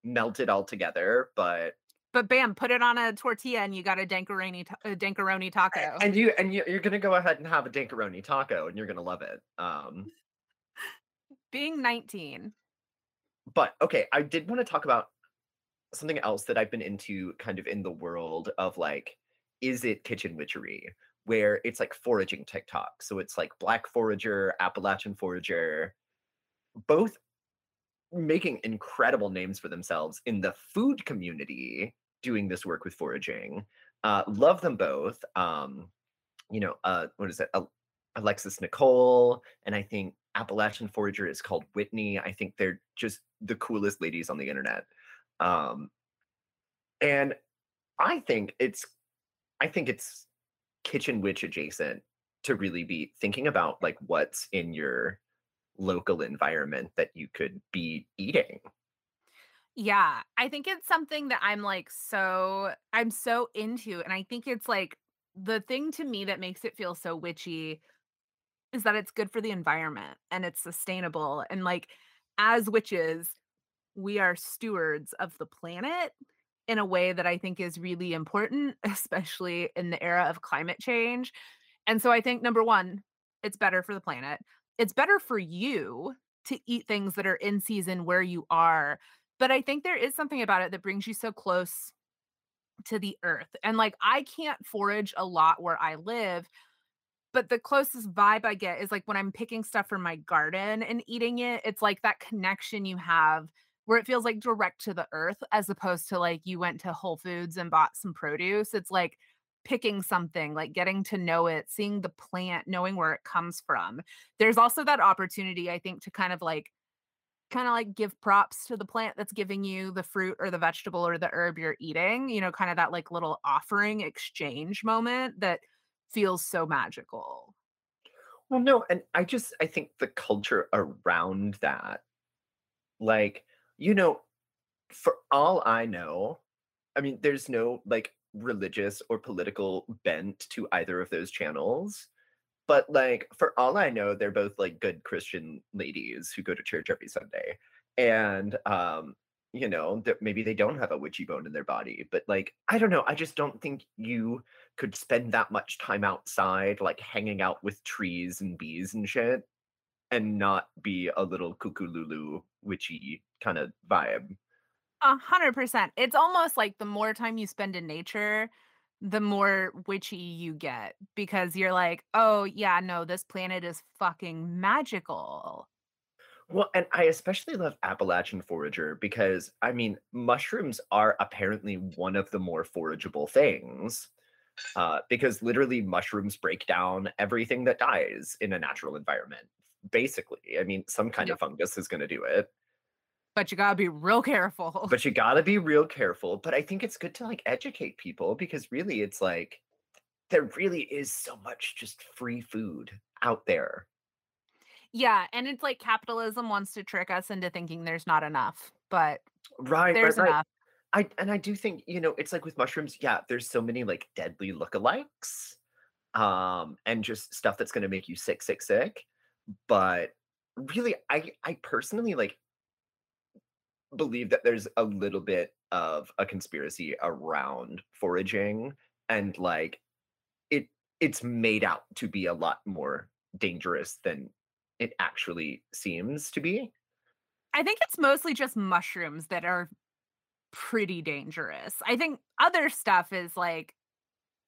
melt it all together, but But bam, put it on a tortilla and you got a dankaroni a dankaroni taco. and you and you you're gonna go ahead and have a Dinkaroni taco, and you're gonna love it, um, Being 19 but, okay, I did wanna talk about something else that I've been into kind of in the world of like, is it kitchen witchery? Where it's like foraging TikTok. So it's like Black Forager, Appalachian Forager, both making incredible names for themselves in the food community doing this work with foraging. Uh, love them both. Um, you know, uh, what is it? Al- Alexis Nicole, and I think Appalachian Forager is called Whitney. I think they're just the coolest ladies on the internet. Um, and I think it's, I think it's kitchen witch adjacent to really be thinking about like what's in your local environment that you could be eating. Yeah, I think it's something that I'm like so I'm so into and I think it's like the thing to me that makes it feel so witchy is that it's good for the environment and it's sustainable and like as witches we are stewards of the planet in a way that I think is really important especially in the era of climate change. And so I think number 1, it's better for the planet. It's better for you to eat things that are in season where you are but I think there is something about it that brings you so close to the earth. And like I can't forage a lot where I live, but the closest vibe I get is like when I'm picking stuff from my garden and eating it, it's like that connection you have where it feels like direct to the earth as opposed to like you went to Whole Foods and bought some produce. It's like picking something, like getting to know it, seeing the plant, knowing where it comes from. There's also that opportunity, I think, to kind of like Kinda like give props to the plant that's giving you the fruit or the vegetable or the herb you're eating, you know, kinda that, like, little offering exchange moment that feels so magical. Well, no, and I just I think the culture around that, like, you know, for all I know, I mean, there's no like religious or political bent to either of those channels. But, like, for all I know, they're both, like, good Christian ladies who go to church every Sunday. And, um, you know, that maybe they don't have a witchy bone in their body, but, like, I don't know, I just don't think you could spend that much time outside, like, hanging out with trees and bees and shit, and not be a little cuckoo lulu witchy kinda vibe. A 100%. It's almost like the more time you spend in nature, the more witchy you get because you're like, "Oh, yeah, no, this planet is fucking magical." Well, and I especially love Appalachian forager because, I mean, mushrooms are apparently one of the more forageable things, uh, because literally mushrooms break down everything that dies in a natural environment, basically. I mean, some kind Yep. of fungus is gonna do it, But you gotta be real careful. but you gotta be real careful. But I think it's good to like educate people because really it's like there really is so much just free food out there. Yeah, and it's like capitalism wants to trick us into thinking there's not enough, but Right, right, there's right. enough. I and I do think, you know, it's like with mushrooms, yeah, there's so many like deadly lookalikes, um, and just stuff that's gonna make you sick, sick, sick. But really, I I personally like believe that there's a little bit of a conspiracy around foraging and like it it's made out to be a lot more dangerous than it actually seems to be. I think it's mostly just mushrooms that are pretty dangerous. I think other stuff is like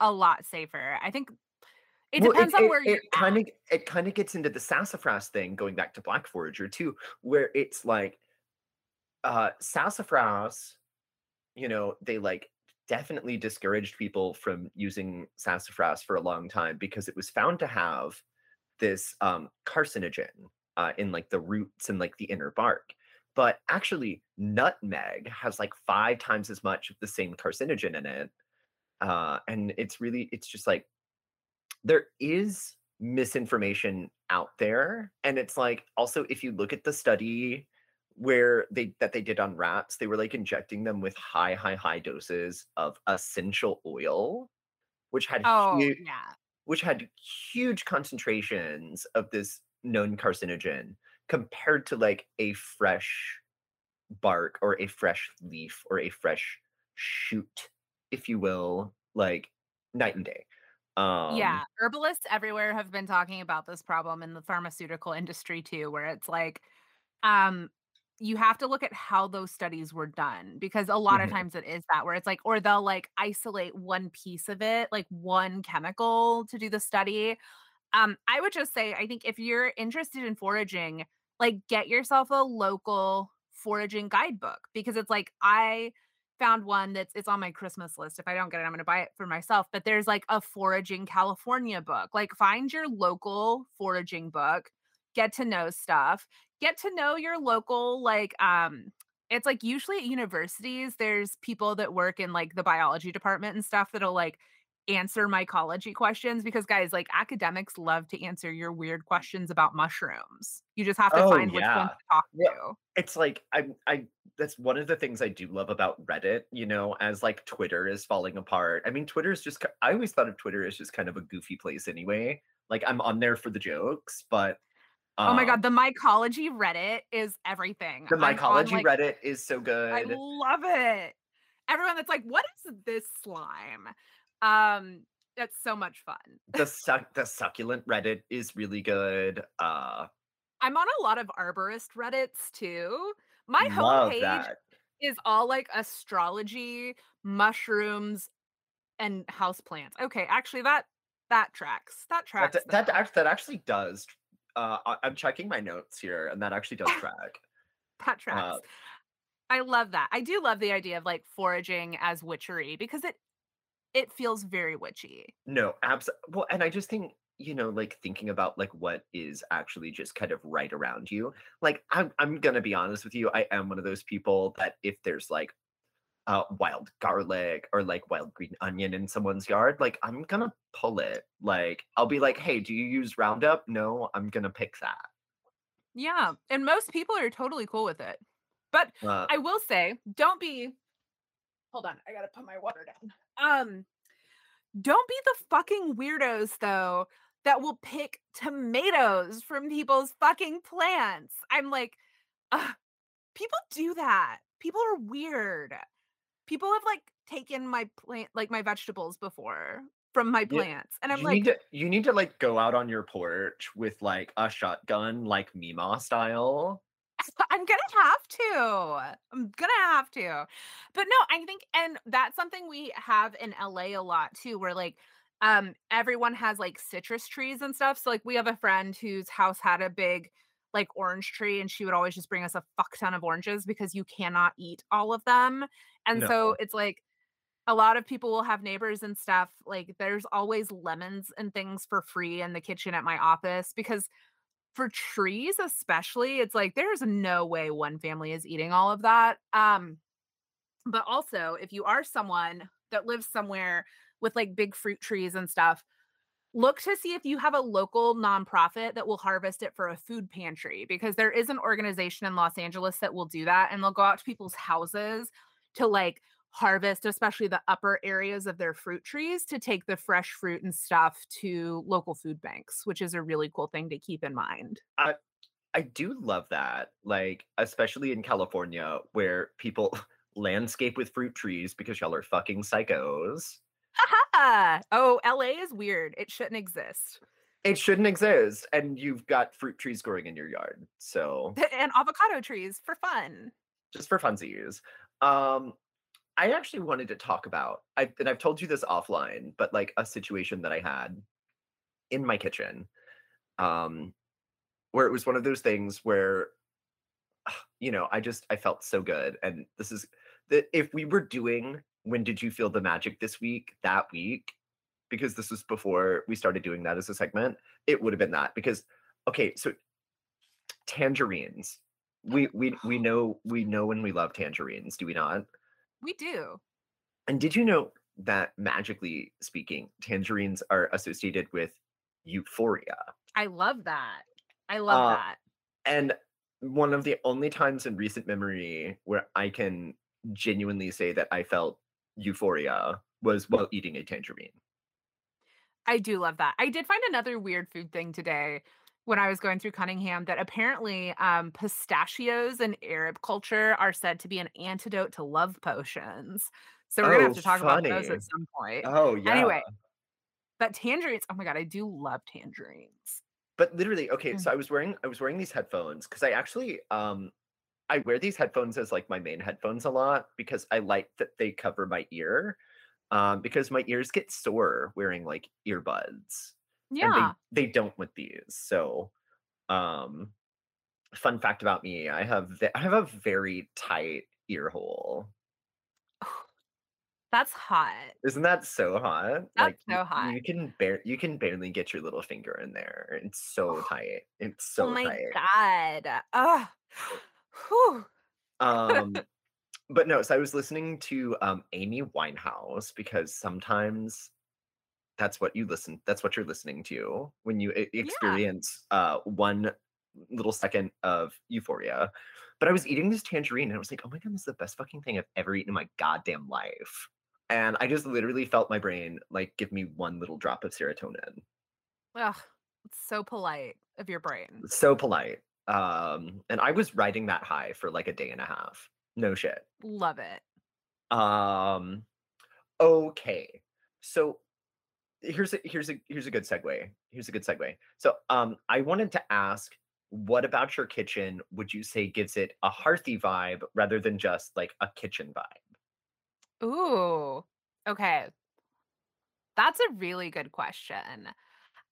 a lot safer. I think it Well, it depends on it where you're it kinda it kinda gets into the sassafras thing, going back to Black Forager too, where it's like, uh, sassafras, you know, they, like, definitely discouraged people from using sassafras for a long time because it was found to have this, um, carcinogen, uh, in, like, the roots and, like, the inner bark. But actually, nutmeg has, like, 5 times as much of the same carcinogen in it, uh, and it's really it's just like there is misinformation out there, and it's like also if you look at the study where they that they did on rats, they were, like, injecting them with high, high, high doses of essential oil, which had Oh, hu yeah. which had huge concentrations of this known carcinogen compared to, like, a fresh bark or a fresh leaf or a fresh shoot, if you will, like, night and day. Um Yeah, herbalists everywhere have been talking about this problem in the pharmaceutical industry too, where it's like, um you have to look at how those studies were done because a lot of Mhm. times it is that where it's like or they'll like isolate one piece of it, like one chemical to do the study. Um, I would just say I think if you're interested in foraging, like get yourself a local foraging guidebook because it's like I found one that's it's on my Christmas list. If I don't get it, I'm gonna buy it for myself. But there's like a foraging California book. Like find your local foraging book, get to know stuff, get to know your local like um it's like usually at universities there's people that work in like the biology department and stuff that'll like answer mycology questions because guys like academics love to answer your weird questions about mushrooms. You just have to Oh, find which one to talk Well, to. it's like I'm I that's one of the things I do love about Reddit, you know, as like Twitter is falling apart. I mean, Twitter is just I always thought of Twitter as just kind of a goofy place anyway. Like I'm on there for the jokes, but, Oh my god, um the mycology Reddit is everything. The I'm on mycology like Reddit is so good. I love it. Everyone that's like, "What is this slime?" Um, that's so much fun. The suc the succulent Reddit is really good. Uh I'm on a lot of arborist Reddits too. My homepage that. is all like astrology, mushrooms, and houseplants. Okay, actually that that tracks. That That tracks that though. act that actually does uh, I'm checking my notes here, and that actually does track. That tracks. Uh I love that. I do love the idea of like foraging as witchery because it it feels very witchy. No, abs well, and I just think, you know, like, thinking about, like, what is actually just kind of right around you. Like, I'm I'm gonna be honest with you, I am one of those people that if there's, like, uh, wild garlic or, like, wild green onion in someone's yard, like, I'm gonna pull it. Like, I'll be like, "Hey, do you use Roundup?" "No." "I'm gonna pick that." Yeah, and most people are totally cool with it. But Uh I will say, don't be hold on, I gotta put my water down. Um, don't be the fucking weirdos though that will pick tomatoes from people's fucking plants. I'm like, ugh, people do that. People are weird. People have like taken my plant, like my vegetables before from my Yeah, plants, and I'm you need like, to you need to, like, go out on your porch with, like, a shotgun, like, Mima style. I'm gonna have to. I'm gonna have to. But no, I think and that's something we have in LA a lot too, where like um everyone has like citrus trees and stuff. So like we have a friend whose house had a big like orange tree and she would always just bring us a fuck ton of oranges because you cannot eat all of them. And so it's like a lot of people will have neighbors and stuff. Like there's always lemons and things for free in the kitchen at my office because for trees especially, it's like there's no way one family is eating all of that. Um, but also if you are someone that lives somewhere with like big fruit trees and stuff, look to see if you have a local nonprofit that will harvest it for a food pantry because there is an organization in Los Angeles that will do that and they'll go out to people's houses to like harvest especially the upper areas of their fruit trees to take the fresh fruit and stuff to local food banks, which is a really cool thing to keep in mind. I I do love that, like, especially in California where people landscape with fruit trees because y'all are fucking psychos. Oh, LA is weird. It shouldn't exist. It shouldn't exist, and you've got fruit trees growing in your yard, so And avocado trees for fun. just for funsies. Um, I actually wanted to talk about I and I've told you this offline, but, like, a situation that I had in my kitchen, um, where it was one of those things where, you know, I just I felt so good, and this is that if we were doing "When Did You Feel the Magic This Week?" that week, because this was before we started doing that as a segment, it would have been that because okay, so tangerines. We we we know we know when we love tangerines, do we not? We do. And did you know that magically speaking, tangerines are associated with euphoria? I love that. I love Uh, that. and one of the only times in recent memory where I can genuinely say that I felt euphoria was while eating a tangerine. I do love that. I did find another weird food thing today when I was going through Cunningham that apparently um, pistachios in Arab culture are said to be an antidote to love potions. So we're gonna have Oh, to talk about those at some point. Oh, yeah. Anyway, but tangerines, oh my god, I do love tangerines. But literally, okay, Mm. so I was wearing I was wearing these headphones because I actually um I wear these headphones as like my main headphones a lot because I like that they cover my ear. Um, because my ears get sore wearing like earbuds and they Yeah. they don't with these. So um fun fact about me, I have ve- I have a very tight ear hole. That's hot. Isn't that so hot? That's Like so hot. you can bear you can barely get your little finger in there. It's so tight. It's so tight. Oh my tight. god. Oh. Whew. Um but no, so I was listening to um Amy Winehouse because sometimes that's what you listen that's what you're listening to when you e- Yeah. experience uh one little second of euphoria. But I was eating this tangerine and I was like, "Oh my god, this is the best fucking thing I've ever eaten in my goddamn life." And I just literally felt my brain like give me one little drop of serotonin. Ugh. It's so polite of your brain. So polite. Um and I was riding that high for like a day and a half. No shit. Love it. Um okay. So here's a here's a here's a good segue. Here's a good segue. So um I wanted to ask what about your kitchen would you say gives it a hearthy vibe rather than just like a kitchen vibe? Ooh. Okay. That's a really good question.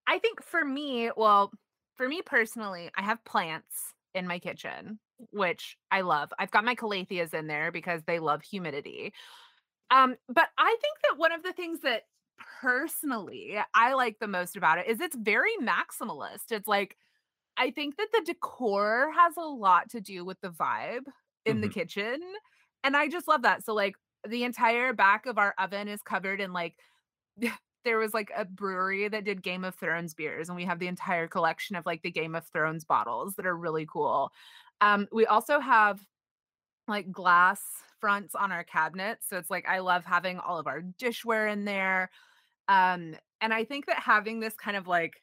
I think for me, well, for me personally, I have plants in my kitchen, which I love. I've got my calatheas in there because they love humidity. Um, but I think that one of the things that personally I like the most about it is it's very maximalist. It's like I think that the decor has a lot to do with the vibe in the Mhm. kitchen. And I just love that. So like the entire back of our oven is covered in like there was like a brewery that did Game of Thrones beers, and we have the entire collection of like the Game of Thrones bottles that are really cool. Um, we also have like glass fronts on our cabinets. So it's like I love having all of our dishware in there. Um, and I think that having this kind of like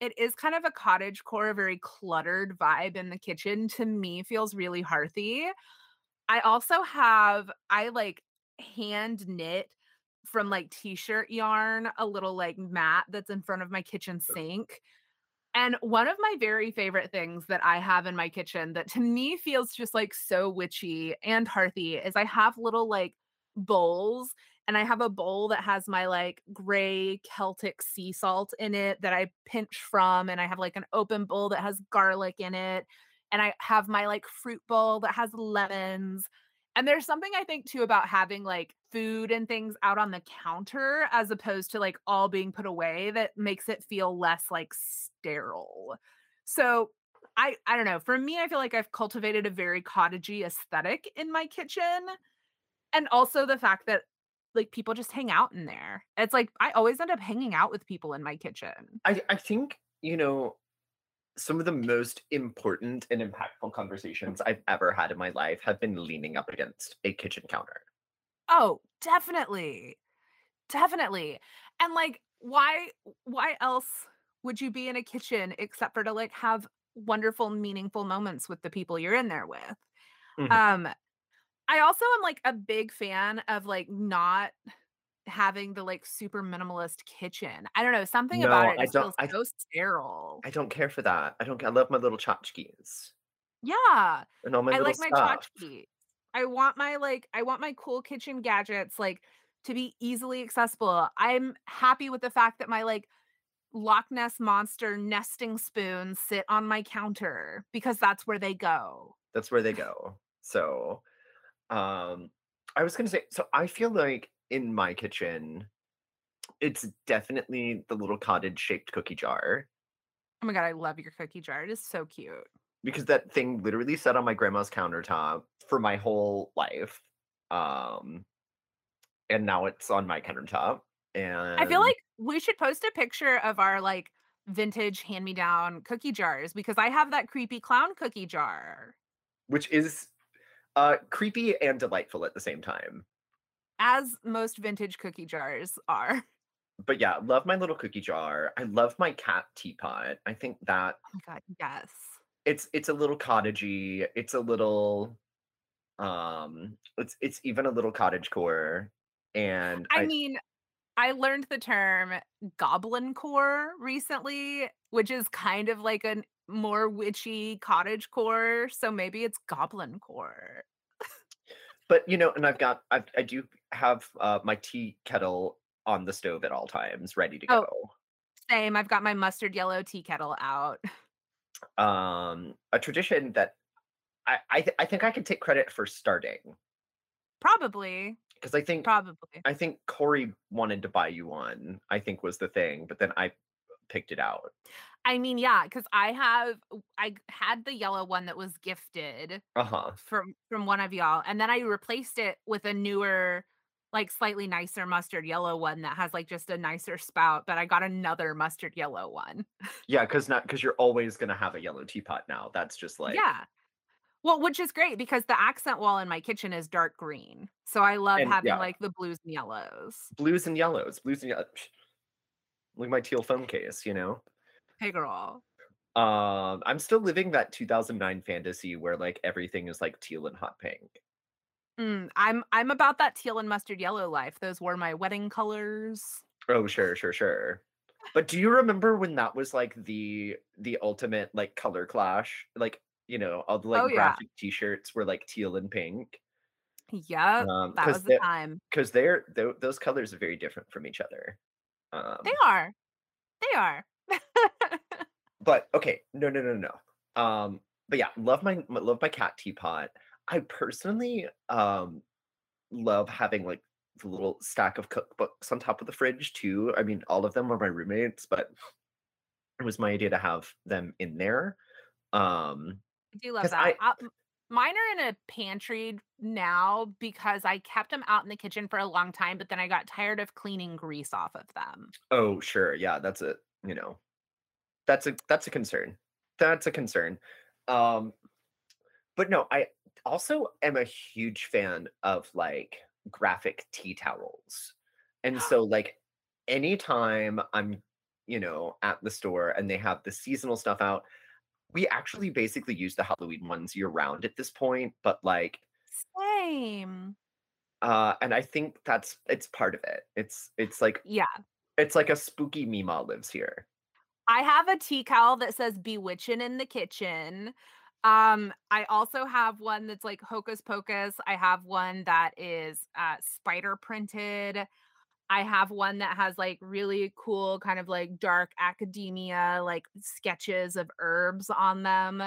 it is kind of a cottage core, very cluttered vibe in the kitchen to me feels really hearthy. I also have I like hand knit from like t-shirt yarn a little like mat that's in front of my kitchen sink. And one of my very favorite things that I have in my kitchen that to me feels just like so witchy and hearthy is I have little like bowls and I have a bowl that has my like gray Celtic sea salt in it that I pinch from and I have like an open bowl that has garlic in it and I have my like fruit bowl that has lemons. And there's something I think too about having like food and things out on the counter as opposed to like all being put away that makes it feel less like sterile. So I I don't know. For me, I feel like I've cultivated a very cottagey aesthetic in my kitchen. And also the fact that like people just hang out in there. It's like I always end up hanging out with people in my kitchen. I I think, you know, some of the most important and impactful conversations I've ever had in my life have been leaning up against a kitchen counter. Oh, definitely. Definitely. And like why why else would you be in a kitchen except for to like have wonderful meaningful moments with the people you're in there with? Mhm. Um I also am like a big fan of like not having the like super minimalist kitchen. I don't know, something about No, it I don't feels I so sterile. I don't care for that. I don't I love my little tchotchkes Yeah. and all my I little like my stuff. tchotchkes. I want my like I want my cool kitchen gadgets like to be easily accessible. I'm happy with the fact that my like Loch Ness monster nesting spoons sit on my counter because that's where they go. That's where they go. So, um, I was gonna say, so I feel like in my kitchen, it's definitely the little cottage shaped cookie jar Oh my god, I love your cookie jar. It is so cute. because that thing literally sat on my grandma's countertop for my whole life. Um, and now it's on my countertop. And I feel like we should post a picture of our like vintage hand-me-down cookie jars because I have that creepy clown cookie jar. which is uh creepy and delightful at the same time. As most vintage cookie jars are. But yeah, love my little cookie jar. I love my cat teapot. I think that Oh my god, yes. it's it's a little cottagey. It's a little um it's it's even a little cottage core and I I mean, I learned the term goblin core recently, which is kind of like a more witchy cottage core, so maybe it's goblin core. But, you know, and I've got I've I do have, uh, my tea kettle on the stove at all times ready to Oh, go. same, I've got my mustard yellow tea kettle out. Um, a tradition that I I th I think I can take credit for starting Probably. Because I think probably. I think Corey wanted to buy you one, I think was the thing, but then I picked it out. I mean, yeah, because I have I had the yellow one that was gifted Uh-huh. from from one of y'all, and then I replaced it with a newer, like, slightly nicer mustard yellow one that has, like, just a nicer spout, but I got another mustard yellow one. Yeah, because not because you're always gonna have a yellow teapot now, that's just like Yeah. Well, which is great because the accent wall in my kitchen is dark green, so I love And having, yeah. like, the blues and yellows. Blues and yellows, blues and yellow Like my teal phone case, you know? Hey, girl. Um, I'm still living that 2009 fantasy where, like, everything is, like, teal and hot pink. Mm, I'm I'm about that teal and mustard yellow life, those were my wedding colors. Oh, sure, sure, sure. But do you remember when that was, like, the the ultimate, like, color clash? Like, you know, all the, Oh, like, yeah. graphic t-shirts were, like, teal and pink? Yeah, Um, that was the time. 'cause they're tho those colors are very different from each other. They Um are. They are. But, okay, no, no, no, no. Um, but yeah, love my love my cat teapot. I personally, um, love having, like, the little stack of cookbooks on top of the fridge too, I mean, all of them are my roommates, but it was my idea to have them in there, um, I do love that. I Uh, m mine are in a pantry now because I kept them out in the kitchen for a long time, but then I got tired of cleaning grease off of them. Oh, sure, yeah, that's a you know, that's a that's a concern. That's a concern. Um, but no, I also am a huge fan of, like, graphic tea towels, and so, like, anytime I'm, you know, at the store and they have the seasonal stuff out we actually basically use the Halloween ones year-round at this point, but, like Same. uh, and I think that's it's part of it. It's it's like Yeah. it's like a spooky Mima lives here. I have a tea cowl that says bewitching in the kitchen." Um, I also have one that's, like, Hocus Pocus, I have one that is, uh, spider printed. I have one that has, like, really cool kind of, like, dark academia, like, sketches of herbs on them.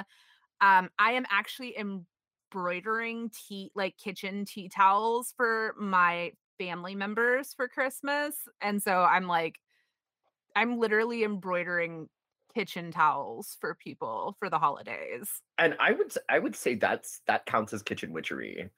Um, I am actually embroidering tea like, kitchen tea towels for my family members for Christmas, and so I'm, like I'm literally embroidering kitchen towels for people for the holidays. And I would I would say that's that counts as kitchen witchery.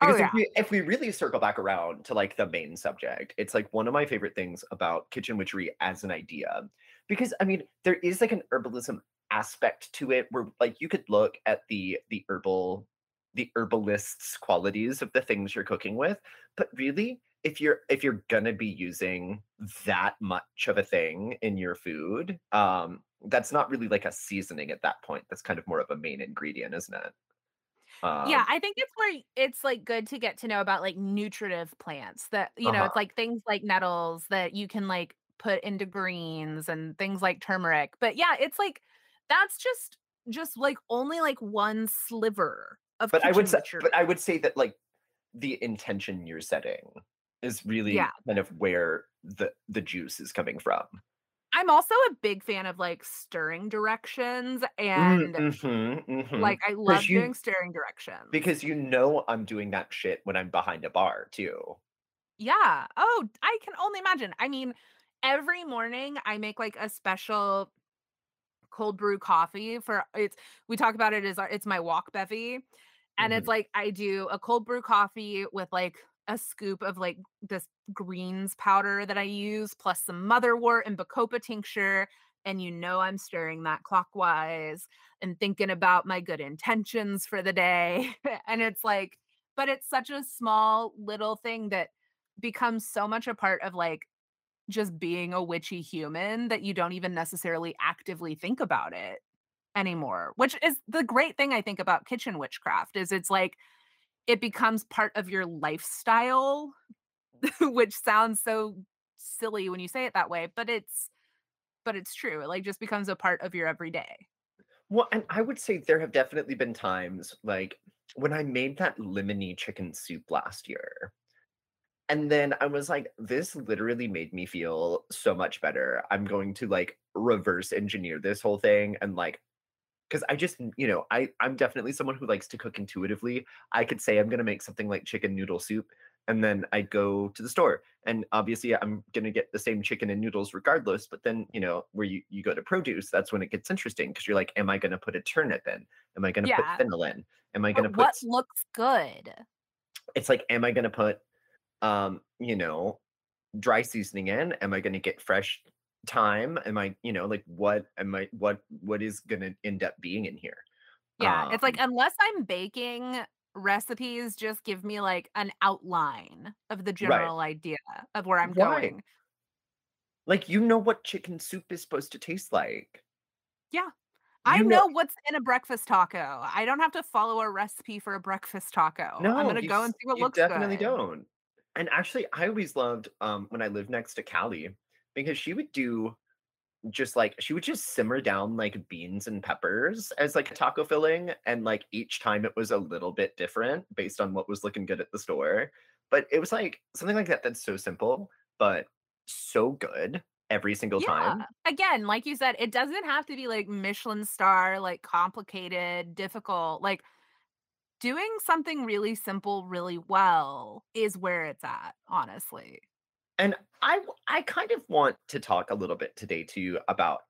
Oh, Because if we if we really circle back around to, like, the main subject, it's, like, one of my favorite things about kitchen witchery as an idea. Because, I mean, there is, like, an herbalism aspect to it where, like, you could look at the the herbal the herbalist's qualities of the things you're cooking with, but really, if you're if you're gonna be using that much of a thing in your food, um, that's not really like a seasoning at that point, that's kind of more of a main ingredient, isn't it? Yeah, Um I think it's where it's, like, good to get to know about, like, nutritive plants that you know, Uh-huh. it's like things like nettles that you can, like, put into greens and things like turmeric, but yeah, it's like that's just just, like, only, like, one sliver of But I would kitchen sa witchery. but I would say that, like, the intention you're setting is really Yeah. kind of where the the juice is coming from. I'm also a big fan of, like, stirring directions, Mm, and, mhm, mhm. like, I love you doing stirring directions. because you know I'm doing that shit when I'm behind a bar too. Yeah. Oh, I can only imagine. I mean, every morning I make, like, a special cold brew coffee for it's we talk about it as our it's my walk bevy, and it's Mhm. like I do a cold brew coffee with, like, a scoop of, like, this greens powder that I use, plus some motherwort and bacopa tincture, and you know I'm stirring that clockwise and thinking about my good intentions for the day, and it's like but it's such a small little thing that becomes so much a part of, like, just being a witchy human that you don't even necessarily actively think about it anymore, which is the great thing I think about kitchen witchcraft is it's like, it becomes part of your lifestyle, which sounds so silly when you say it that way, but it's but it's true, it, like, just becomes a part of your everyday. Well, and I would say there have definitely been times, like, when I made that lemony chicken soup last year, and then I was like, "This literally made me feel so much better. I'm going to, like, reverse engineer this whole thing," and, like 'cause I just you know, I I'm definitely someone who likes to cook intuitively. I could say I'm gonna make something like chicken noodle soup, and then I go to the store, and obviously I'm gonna get the same chicken and noodles regardless, but then, you know, where you you go to produce, that's when it gets interesting because you're like, "Am I gonna put a turnip in? Am I gonna put Yeah. fennel in? Am I gonna But put what looks good? It's like, "Am I gonna put, um, you know, dry seasoning in? Am I gonna get fresh thyme? Am I" you know, like, "What am I what what is gonna end up being in here?" Yeah, it's like, Um unless I'm baking, recipes just give me, like, an outline of the Right. general idea of where I'm Right. going. Like, you know what chicken soup is supposed to taste like. Yeah. I know know what's in a breakfast taco. I don't have to follow a recipe for a breakfast taco. No, I'm gonna you go and see what you looks definitely good. don't. And actually, I always loved, um, when I lived next to Callie, because she would do just, like she would just simmer down, like, beans and peppers as, like, a taco filling, and, like, each time it was a little bit different based on what was looking good at the store. But it was, like, something like that that's so simple, but so good every single Yeah. time. Again, like you said, it doesn't have to be, like, Michelin star, like, complicated, difficult, like, doing something really simple really well is where it's at, honestly. And I I kind of want to talk a little bit today too about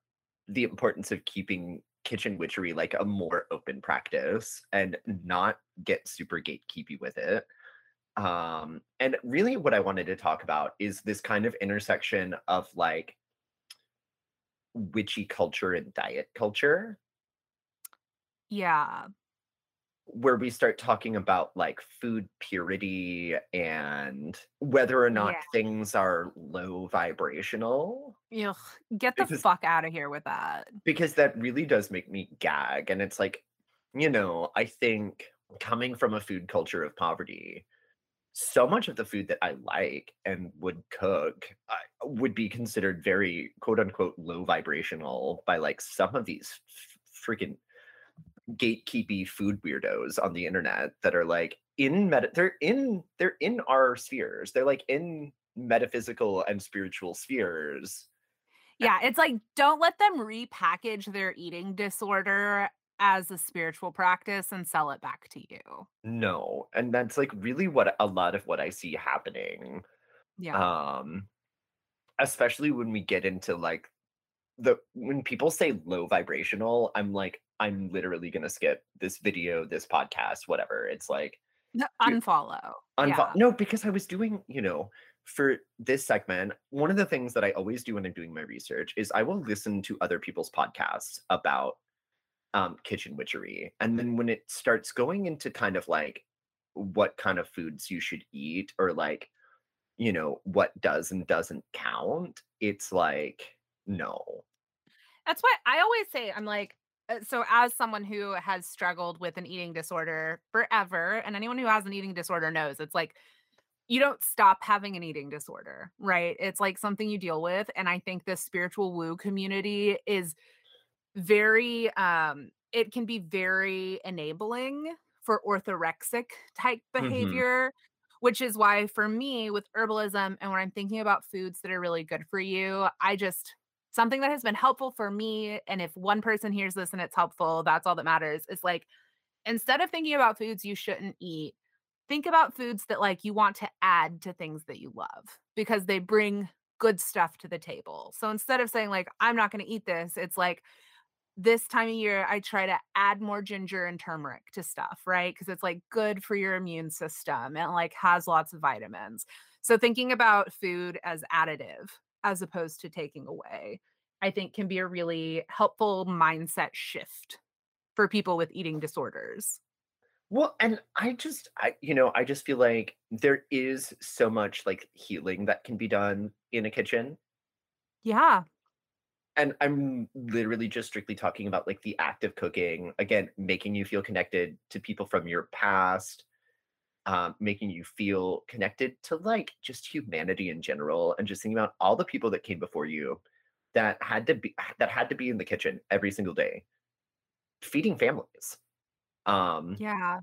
the importance of keeping kitchen witchery, like, a more open practice and not get super gatekeepy with it. Um, and really what I wanted to talk about is this kind of intersection of, like witchy culture and diet culture. Yeah. Where we start talking about, like, food purity and whether or not Yeah. things are low vibrational. Ugh, get the Because fuck of here with that. because that really does make me gag, and it's like, you know, I think coming from a food culture of poverty, so much of the food that I like and would cook, I would be considered very, quote, unquote, "low vibrational" by, like, some of these freaking gatekeepy food weirdos on the internet that are, like, in meta they're in they're in our spheres. They're, like, in metaphysical and spiritual spheres. Yeah, it's like, don't let them repackage their eating disorder as a spiritual practice and sell it back to you. No, and that's, like, really what a lot of what I see happening. Yeah. Um, especially when we get into, like, the when people say low vibrational, I'm like, I'm literally gonna skip this video, this podcast, whatever. It's like, you unfollow. Yeah. no, because I was doing you know, for this segment, one of the things that I always do when I'm doing my research is I will listen to other people's podcasts about, um, kitchen witchery, and then when it starts going into kind of, like, what kind of foods you should eat or, like, you know, what does and doesn't count, it's like, no. That's why I always say, I'm like uh, so as someone who has struggled with an eating disorder forever, and anyone who has an eating disorder knows, it's like, you don't stop having an eating disorder, right? It's, like, something you deal with, and I think the spiritual woo community is very, um it can be very enabling for orthorexic type Mhm. behavior, which is why for me, with herbalism and when I'm thinking about foods that are really good for you, I just something that has been helpful for me, and if one person hears this and it's helpful, that's all that matters, is, like, instead of thinking about foods you shouldn't eat, think about foods that, like, you want to add to things that you love because they bring good stuff to the table. So instead of saying, like, "I'm not gonna eat this," it's like, this time of year, I try to add more ginger and turmeric to stuff, right because it's, like, good for your immune system and, like, has lots of vitamins. So thinking about food as additive as opposed to taking away, I think can be a really helpful mindset shift for people with eating disorders. Well, and I just I you know, I just feel like there is so much, like, healing that can be done in a kitchen. Yeah. And I'm literally just strictly talking about, like, the act of cooking, again, making you feel connected to people from your past, um, making you feel connected to, like, just humanity in general, and just thinking about all the people that came before you that had to be that had to be in the kitchen every single day. feeding families. Um, Yeah.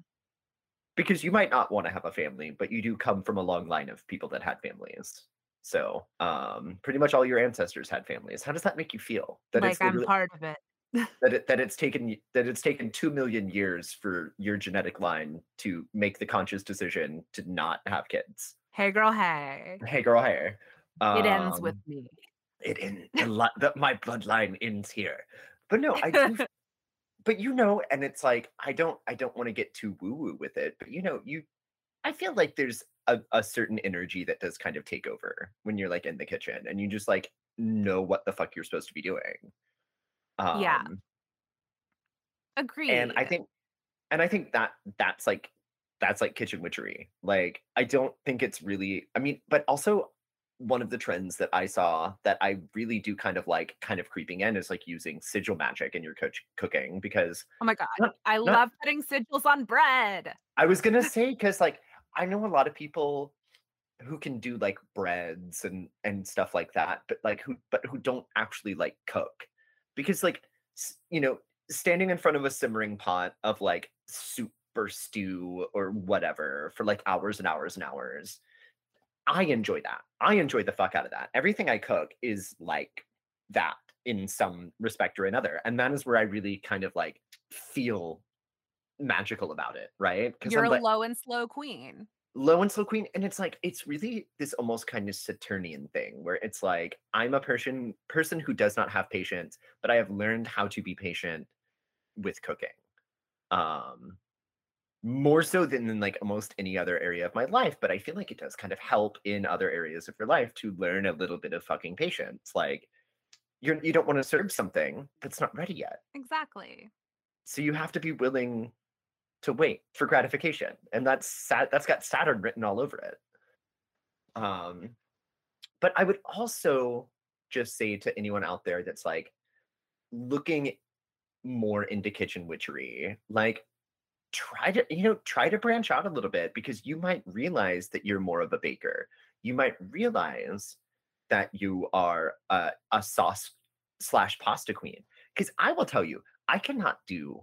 because you might not want to have a family, but you do come from a long line of people that had families. So, um, pretty much all your ancestors had families. How does that make you feel? That Like it's I'm part of it. That it, that it's taken that it's taken 2 million years for your genetic line to make the conscious decision to not have kids. Hey girl, hey. Hey girl, hey. It ends with Um, me. it in the, li- the my bloodline ends here. But no, I do but you know and it's like i don't i don't want to get too woo woo with it but you know you i feel like there's a, a certain energy that does kind of take over when you're like in the kitchen and you just like know what the fuck you're supposed to be doing Yeah. um and i think and i think that that's like that's like kitchen witchery like i don't think it's really i mean but also one of the trends that i saw that i really do kind of like kind of creeping in is like using sigil magic in your coach cooking because Oh my god. not I not love putting sigils on bread. I was gonna say because like I know a lot of people who can do like breads and and stuff like that, but like who but who don't actually like cook because like you know standing in front of a simmering pot of like soup or stew or whatever for like hours and hours and hours. I enjoy that. I enjoy the fuck out of that. Everything I cook is like that in some respect or another. And that is where I really kind of like feel magical about it, right? Because You're I'm a like low and slow queen. Low and slow queen, and it's like it's really this almost kind of Saturnian thing where it's like I'm a person person who does not have patience, but I have learned how to be patient with cooking. Um more so than in like almost any other area of my life, but I feel like it does kind of help in other areas of your life to learn a little bit of fucking patience. Like you're you don't want to serve something that's not ready yet. Exactly. So you have to be willing to wait for gratification. And that's that's got Saturn written all over it. Um but I would also just say to anyone out there that's like looking more into kitchen witchery, like try to you know try to branch out a little bit because you might realize that you're more of a baker you might realize that you are a, a sauce slash pasta queen because i will tell you i cannot do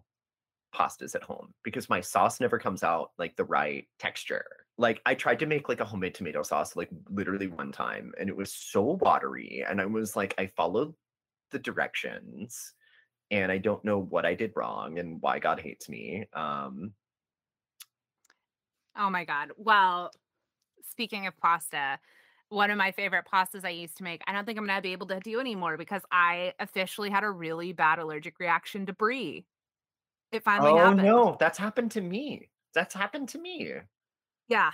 pastas at home because my sauce never comes out like the right texture like i tried to make like a homemade tomato sauce like literally one time and it was so watery and i was like i followed the directions and I don't know what I did wrong and why God hates me. Um, Oh my god. Well, speaking of pasta, one of my favorite pastas I used to make, I don't think I'm gonna be able to do anymore because I officially had a really bad allergic reaction to brie. It finally oh happened. no, that's happened to me. That's happened to me. Yeah.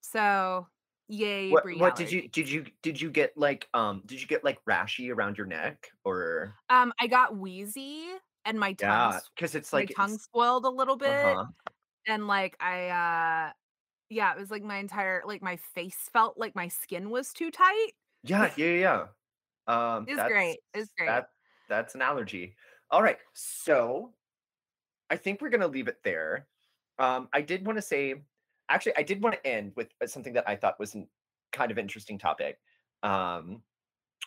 So, yay, What what did you did you did you get like um did you get like rashy around your neck or Um, I got wheezy and my tongue yeah, because it's my like tongue it's swelled a little bit uh-huh. and like I uh yeah, it was like my entire like my face felt like my skin was too tight. Yeah, yeah, yeah. yeah. Um It's great. It's great. that that's an allergy. All right. So I think we're gonna leave it there. Um, I did want to say, actually, I did want to end with uh, something that I thought was an kind of interesting topic, um,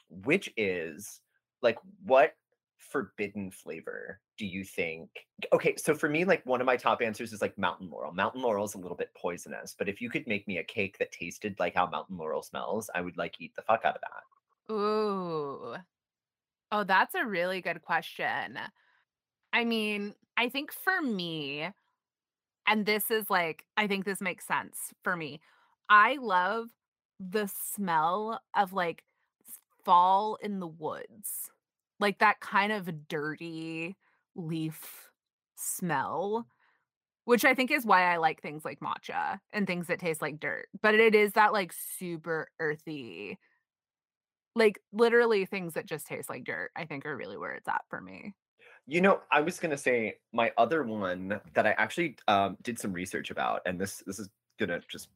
which is like, what forbidden flavor do you think? Okay, so for me, like one of my top answers is like mountain laurel. Mountain laurel is a little bit poisonous, but if you could make me a cake that tasted like how mountain laurel smells, I would like eat the fuck out of that. Ooh. Oh, that's a really good question. I mean, I think for me, and this is like, I think this makes sense for me. I love the smell of like fall in the woods, like that kind of dirty leaf smell, which I think is why I like things like matcha and things that taste like dirt. But it is that like super earthy, like literally things that just taste like dirt, I think are really where it's at for me. You know, I was gonna say my other one that I actually um, did some research about, and this this is gonna just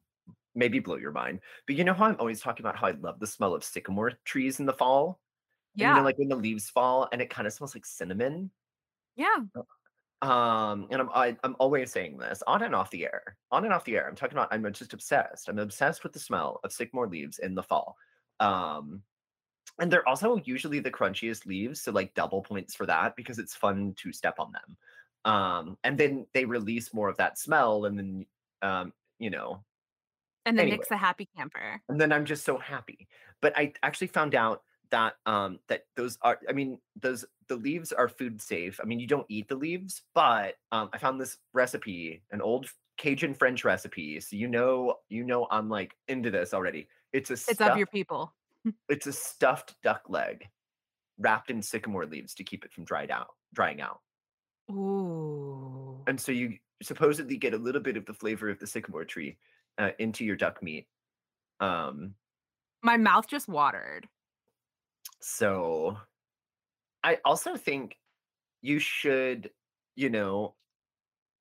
maybe blow your mind. But you know how I'm always talking about how I love the smell of sycamore trees in the fall, and you know, Yeah. like when the leaves fall and it kind of smells like cinnamon. Yeah. Um, and I'm I, I'm always saying this on and off the air, on and off the air. I'm talking about I'm just obsessed. I'm obsessed with the smell of sycamore leaves in the fall. Um, and they're also usually the crunchiest leaves, so like double points for that because it's fun to step on them. Um, and then they release more of that smell, and then um, you know, And then anyway. Nick's a happy camper. and then I'm just so happy. But I actually found out that um that those are I mean those the leaves are food safe. I mean you don't eat the leaves, but um I found this recipe, an old Cajun French recipe. So you know you know I'm like into this already. It's a It's of your people. It's a stuffed duck leg wrapped in sycamore leaves to keep it from dried out drying out. Ooh. And so you supposedly get a little bit of the flavor of the sycamore tree uh, into your duck meat. Um My mouth just watered. So I also think you should, you know,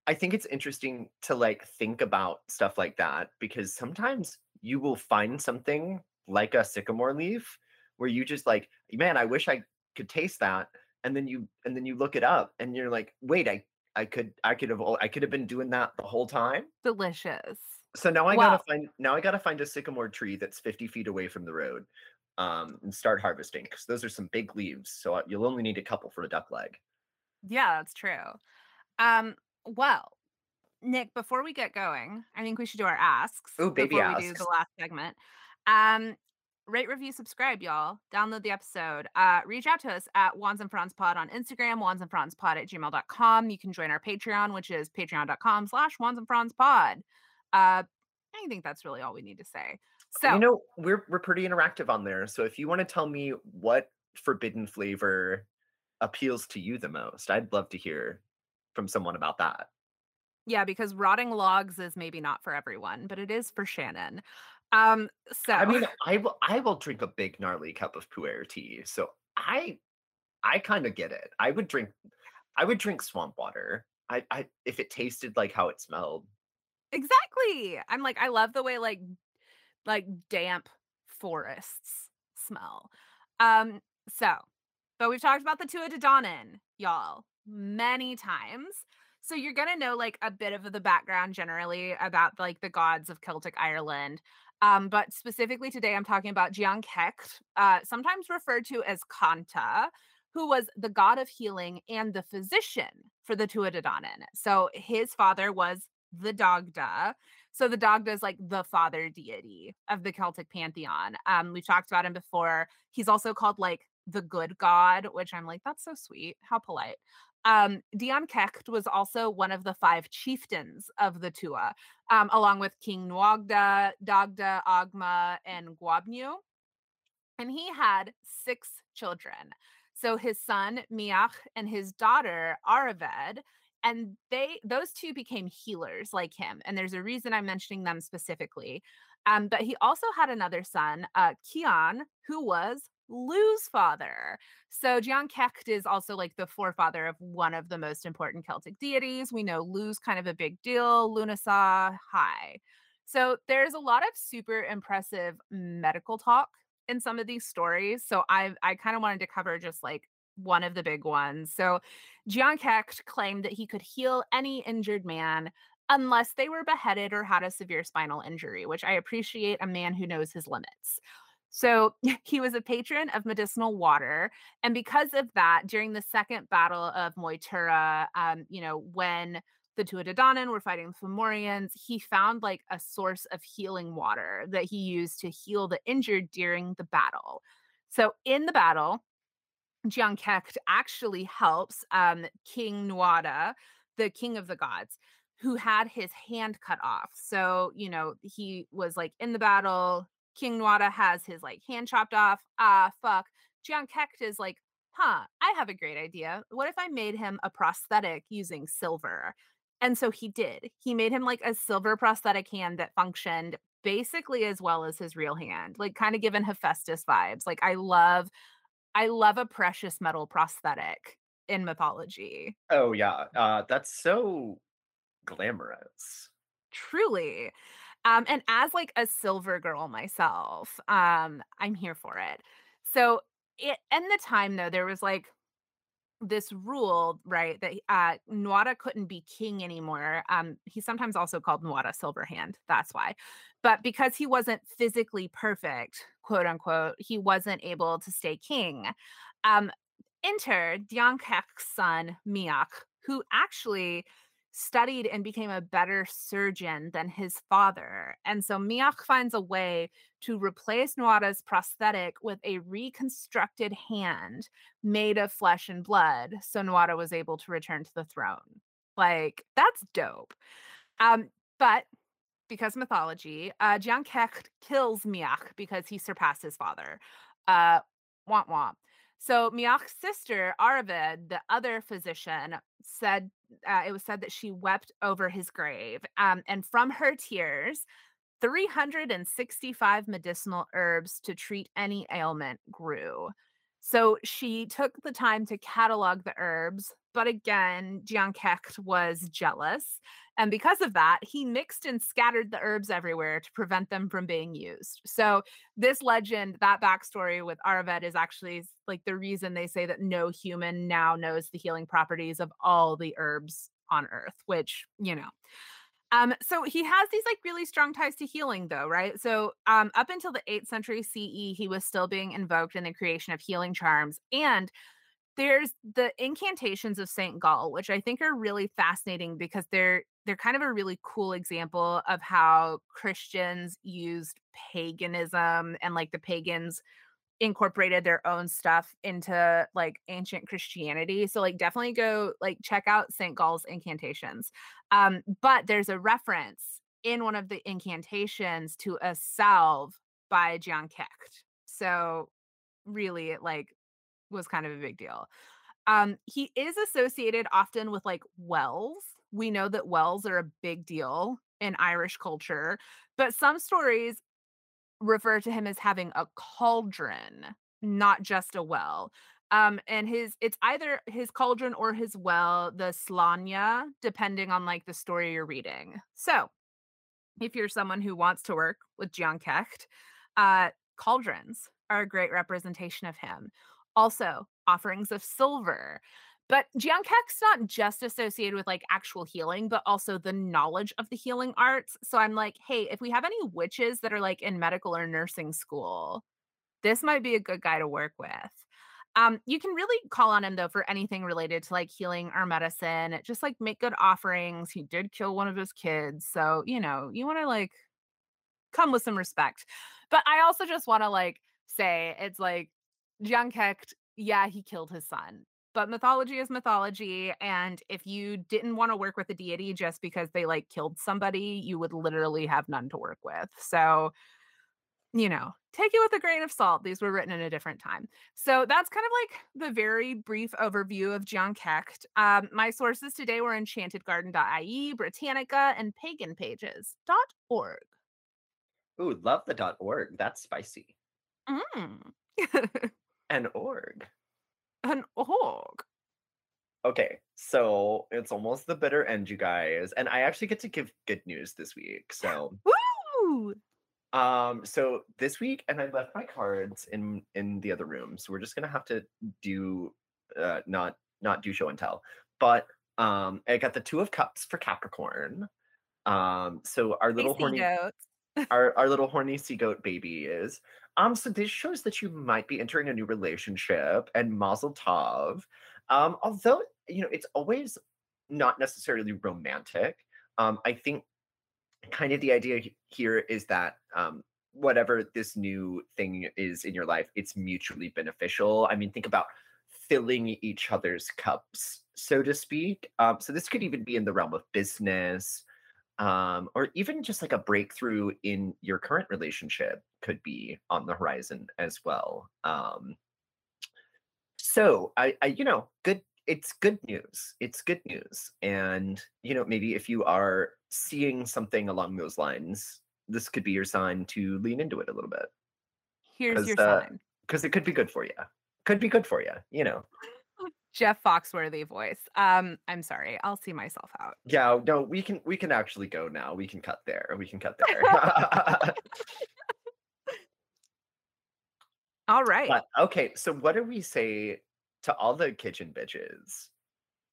I think it's interesting to like think about stuff like that because sometimes you will find something like a sycamore leaf where you just like, man, I wish I could taste that. And then you and then you look it up and you're like, wait, I I could I could have I could have been doing that the whole time. Delicious. So now I Well, gotta find now I gotta find a sycamore tree that's 50 feet away from the road, um, and start harvesting because those are some big leaves. So uh, you'll only need a couple for a duck leg. yeah, that's true. Um, well, Nick, before we get going, I think we should do our asks Oh, baby before we do the last segment. Um, rate, review, subscribe, y'all. Download the episode. Uh, reach out to us at Wands and Franz Pod on Instagram, Wands and Franz Pod at gmail.com. You can join our Patreon, which is patreon.com slash Wands and Franz Pod. Uh, I think that's really all we need to say. So, You know, we're we're pretty interactive on there. So if you want to tell me what forbidden flavor appeals to you the most, I'd love to hear from someone about that. yeah, because rotting logs is maybe not for everyone, but it is for Shannon. Um, so I mean, I will I will drink a big gnarly cup of pu'er tea. So I I kind of get it. I would drink I would drink swamp water. I, I if it tasted like how it smelled. Exactly. I'm like, I love the way like like damp forests smell. Um, so but we've talked about the Tuatha Dé Danann, y'all, many times. So you're gonna know like a bit of the background generally about like the gods of Celtic Ireland. Um, but specifically today, I'm talking about Dian Cecht, uh, sometimes referred to as Kanta, who was the god of healing and the physician for the Tuatha Dé Danann. So his father was the Dagda. So the Dagda is like the father deity of the Celtic pantheon. Um, we've talked about him before. He's also called like the good god, which I'm like, that's so sweet. How polite. Um, Dian Cecht was also one of the five chieftains of the Tuatha, um, along with King Nuada, Dagda, Ogma, and Goibniu and he had six children. So his son Miach and his daughter Airmed, and they those two became healers like him. And there's a reason I'm mentioning them specifically. Um, but he also had another son, uh, who was Lugh's father. So Dian Cecht is also like the forefather of one of the most important Celtic deities. We know Lugh's kind of a big deal, Lunasa High. So there's a lot of super impressive medical talk in some of these stories. So I I kind of wanted to cover just like one of the big ones. So Dian Cecht claimed that he could heal any injured man unless they were beheaded or had a severe spinal injury, which I appreciate a man who knows his limits. So he was a patron of medicinal water. And because of that, during the second battle of Moytura, um, you know, when the Tuatha Dé Danann were fighting the Fomorians, he found like a source of healing water that he used to heal the injured during the battle. So in the battle, Dian Cecht actually helps um, King Nuada, the king of the gods, who had his hand cut off. So, you know, he was like in the battle. King Nuada has his like hand chopped off. Ah, fuck. Dian Cecht is like, huh, I have a great idea. What if I made him a prosthetic using silver? And so he did. He made him like a silver prosthetic hand that functioned basically as well as his real hand, like kind of given Hephaestus vibes. Like I love I love a precious metal prosthetic in mythology. Oh yeah. Uh that's so glamorous. Truly. Um, and as like a silver girl myself, um, I'm here for it. So it in the time though, there was like this rule, right, that uh Nuada couldn't be king anymore. Um, he's sometimes also called Nuada Silverhand. That's why. But because he wasn't physically perfect, quote unquote, he wasn't able to stay king. Um, enter Dian son, Miach, who actually studied and became a better surgeon than his father. And so Miach finds a way to replace Nuada's prosthetic with a reconstructed hand made of flesh and blood. So Nuada was able to return to the throne. Like, that's dope. Um, but because mythology, uh, Dian Cecht kills Miach because he surpassed his father. Uh, womp womp. So Miach's sister, Airmed, the other physician, said uh, it was said that she wept over his grave. Um, and from her tears, 365 medicinal herbs to treat any ailment grew. So she took the time to catalog the herbs, but again, Dian Cecht was jealous. And because of that, he mixed and scattered the herbs everywhere to prevent them from being used. So, this legend, that backstory with Airmed is actually like the reason they say that no human now knows the healing properties of all the herbs on earth, which, you know. Um, so he has these like really strong ties to healing, though, right? So, um, up until the 8th century CE, he was still being invoked in the creation of healing charms. And there's the incantations of St. Gall, which I think are really fascinating because they're they're kind of a really cool example of how Christians used paganism and like the pagans incorporated their own stuff into like ancient Christianity. So like definitely go like check out St. Gall's incantations. Um, but there's a reference in one of the incantations to a salve by Dian Cecht. So really it like was kind of a big deal. Um, he is associated often with like wells. We know that wells are a big deal in Irish culture, but some stories refer to him as having a cauldron, not just a well. Um, and his it's either his cauldron or his well, the slanya, depending on like the story you're reading. So if you're someone who wants to work with Dian Cecht, uh, cauldrons are a great representation of him also offerings of silver. But Dian Cecht's not just associated with like actual healing, but also the knowledge of the healing arts. So I'm like, hey, if we have any witches that are like in medical or nursing school, this might be a good guy to work with. Um, you can really call on him though for anything related to like healing or medicine. Just like make good offerings. He did kill one of his kids. So, you know, you want to like come with some respect. But I also just want to like say it's like Dian Cecht, yeah, he killed his son. But mythology is mythology. And if you didn't want to work with a deity just because they like killed somebody, you would literally have none to work with. So, you know, take it with a grain of salt. These were written in a different time. So that's kind of like the very brief overview of Dian Cecht. Um, my sources today were enchantedgarden.ie, Britannica, and paganpages.org. Ooh, love the .org. That's spicy. Mm. An org. An org. Okay, so it's almost the bitter end, you guys, and I actually get to give good news this week. So, woo! Um, so this week, and I left my cards in in the other room, so we're just gonna have to do, uh, not not do show and tell, but um, I got the two of cups for Capricorn. Um, so our little horny goats. our our little horny sea goat baby is. Um, so this shows that you might be entering a new relationship and mazel tov. Um, although you know it's always not necessarily romantic. Um, I think kind of the idea here is that um, whatever this new thing is in your life, it's mutually beneficial. I mean, think about filling each other's cups, so to speak. Um, so this could even be in the realm of business um, or even just like a breakthrough in your current relationship could be on the horizon as well. Um, so I, I, you know, good. It's good news. It's good news, and you know, maybe if you are seeing something along those lines, this could be your sign to lean into it a little bit Here's your uh, sign. because it could be good for you. Could be good for you. You know. Jeff Foxworthy voice. Um, I'm sorry. I'll see myself out. Yeah. No, we can we can actually go now. We can cut there. We can cut there. All right. But okay, so what do we say to all the kitchen bitches?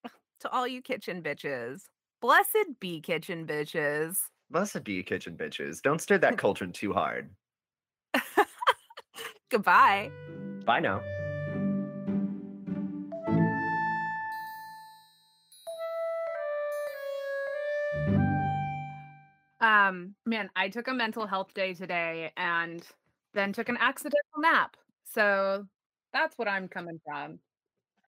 To all you kitchen bitches. Blessed be kitchen bitches. Blessed be kitchen bitches. Don't stir that cauldron too hard. Goodbye. Bye now. Um, man, I took a mental health day today and then took an accidental nap. So that's what I'm coming from.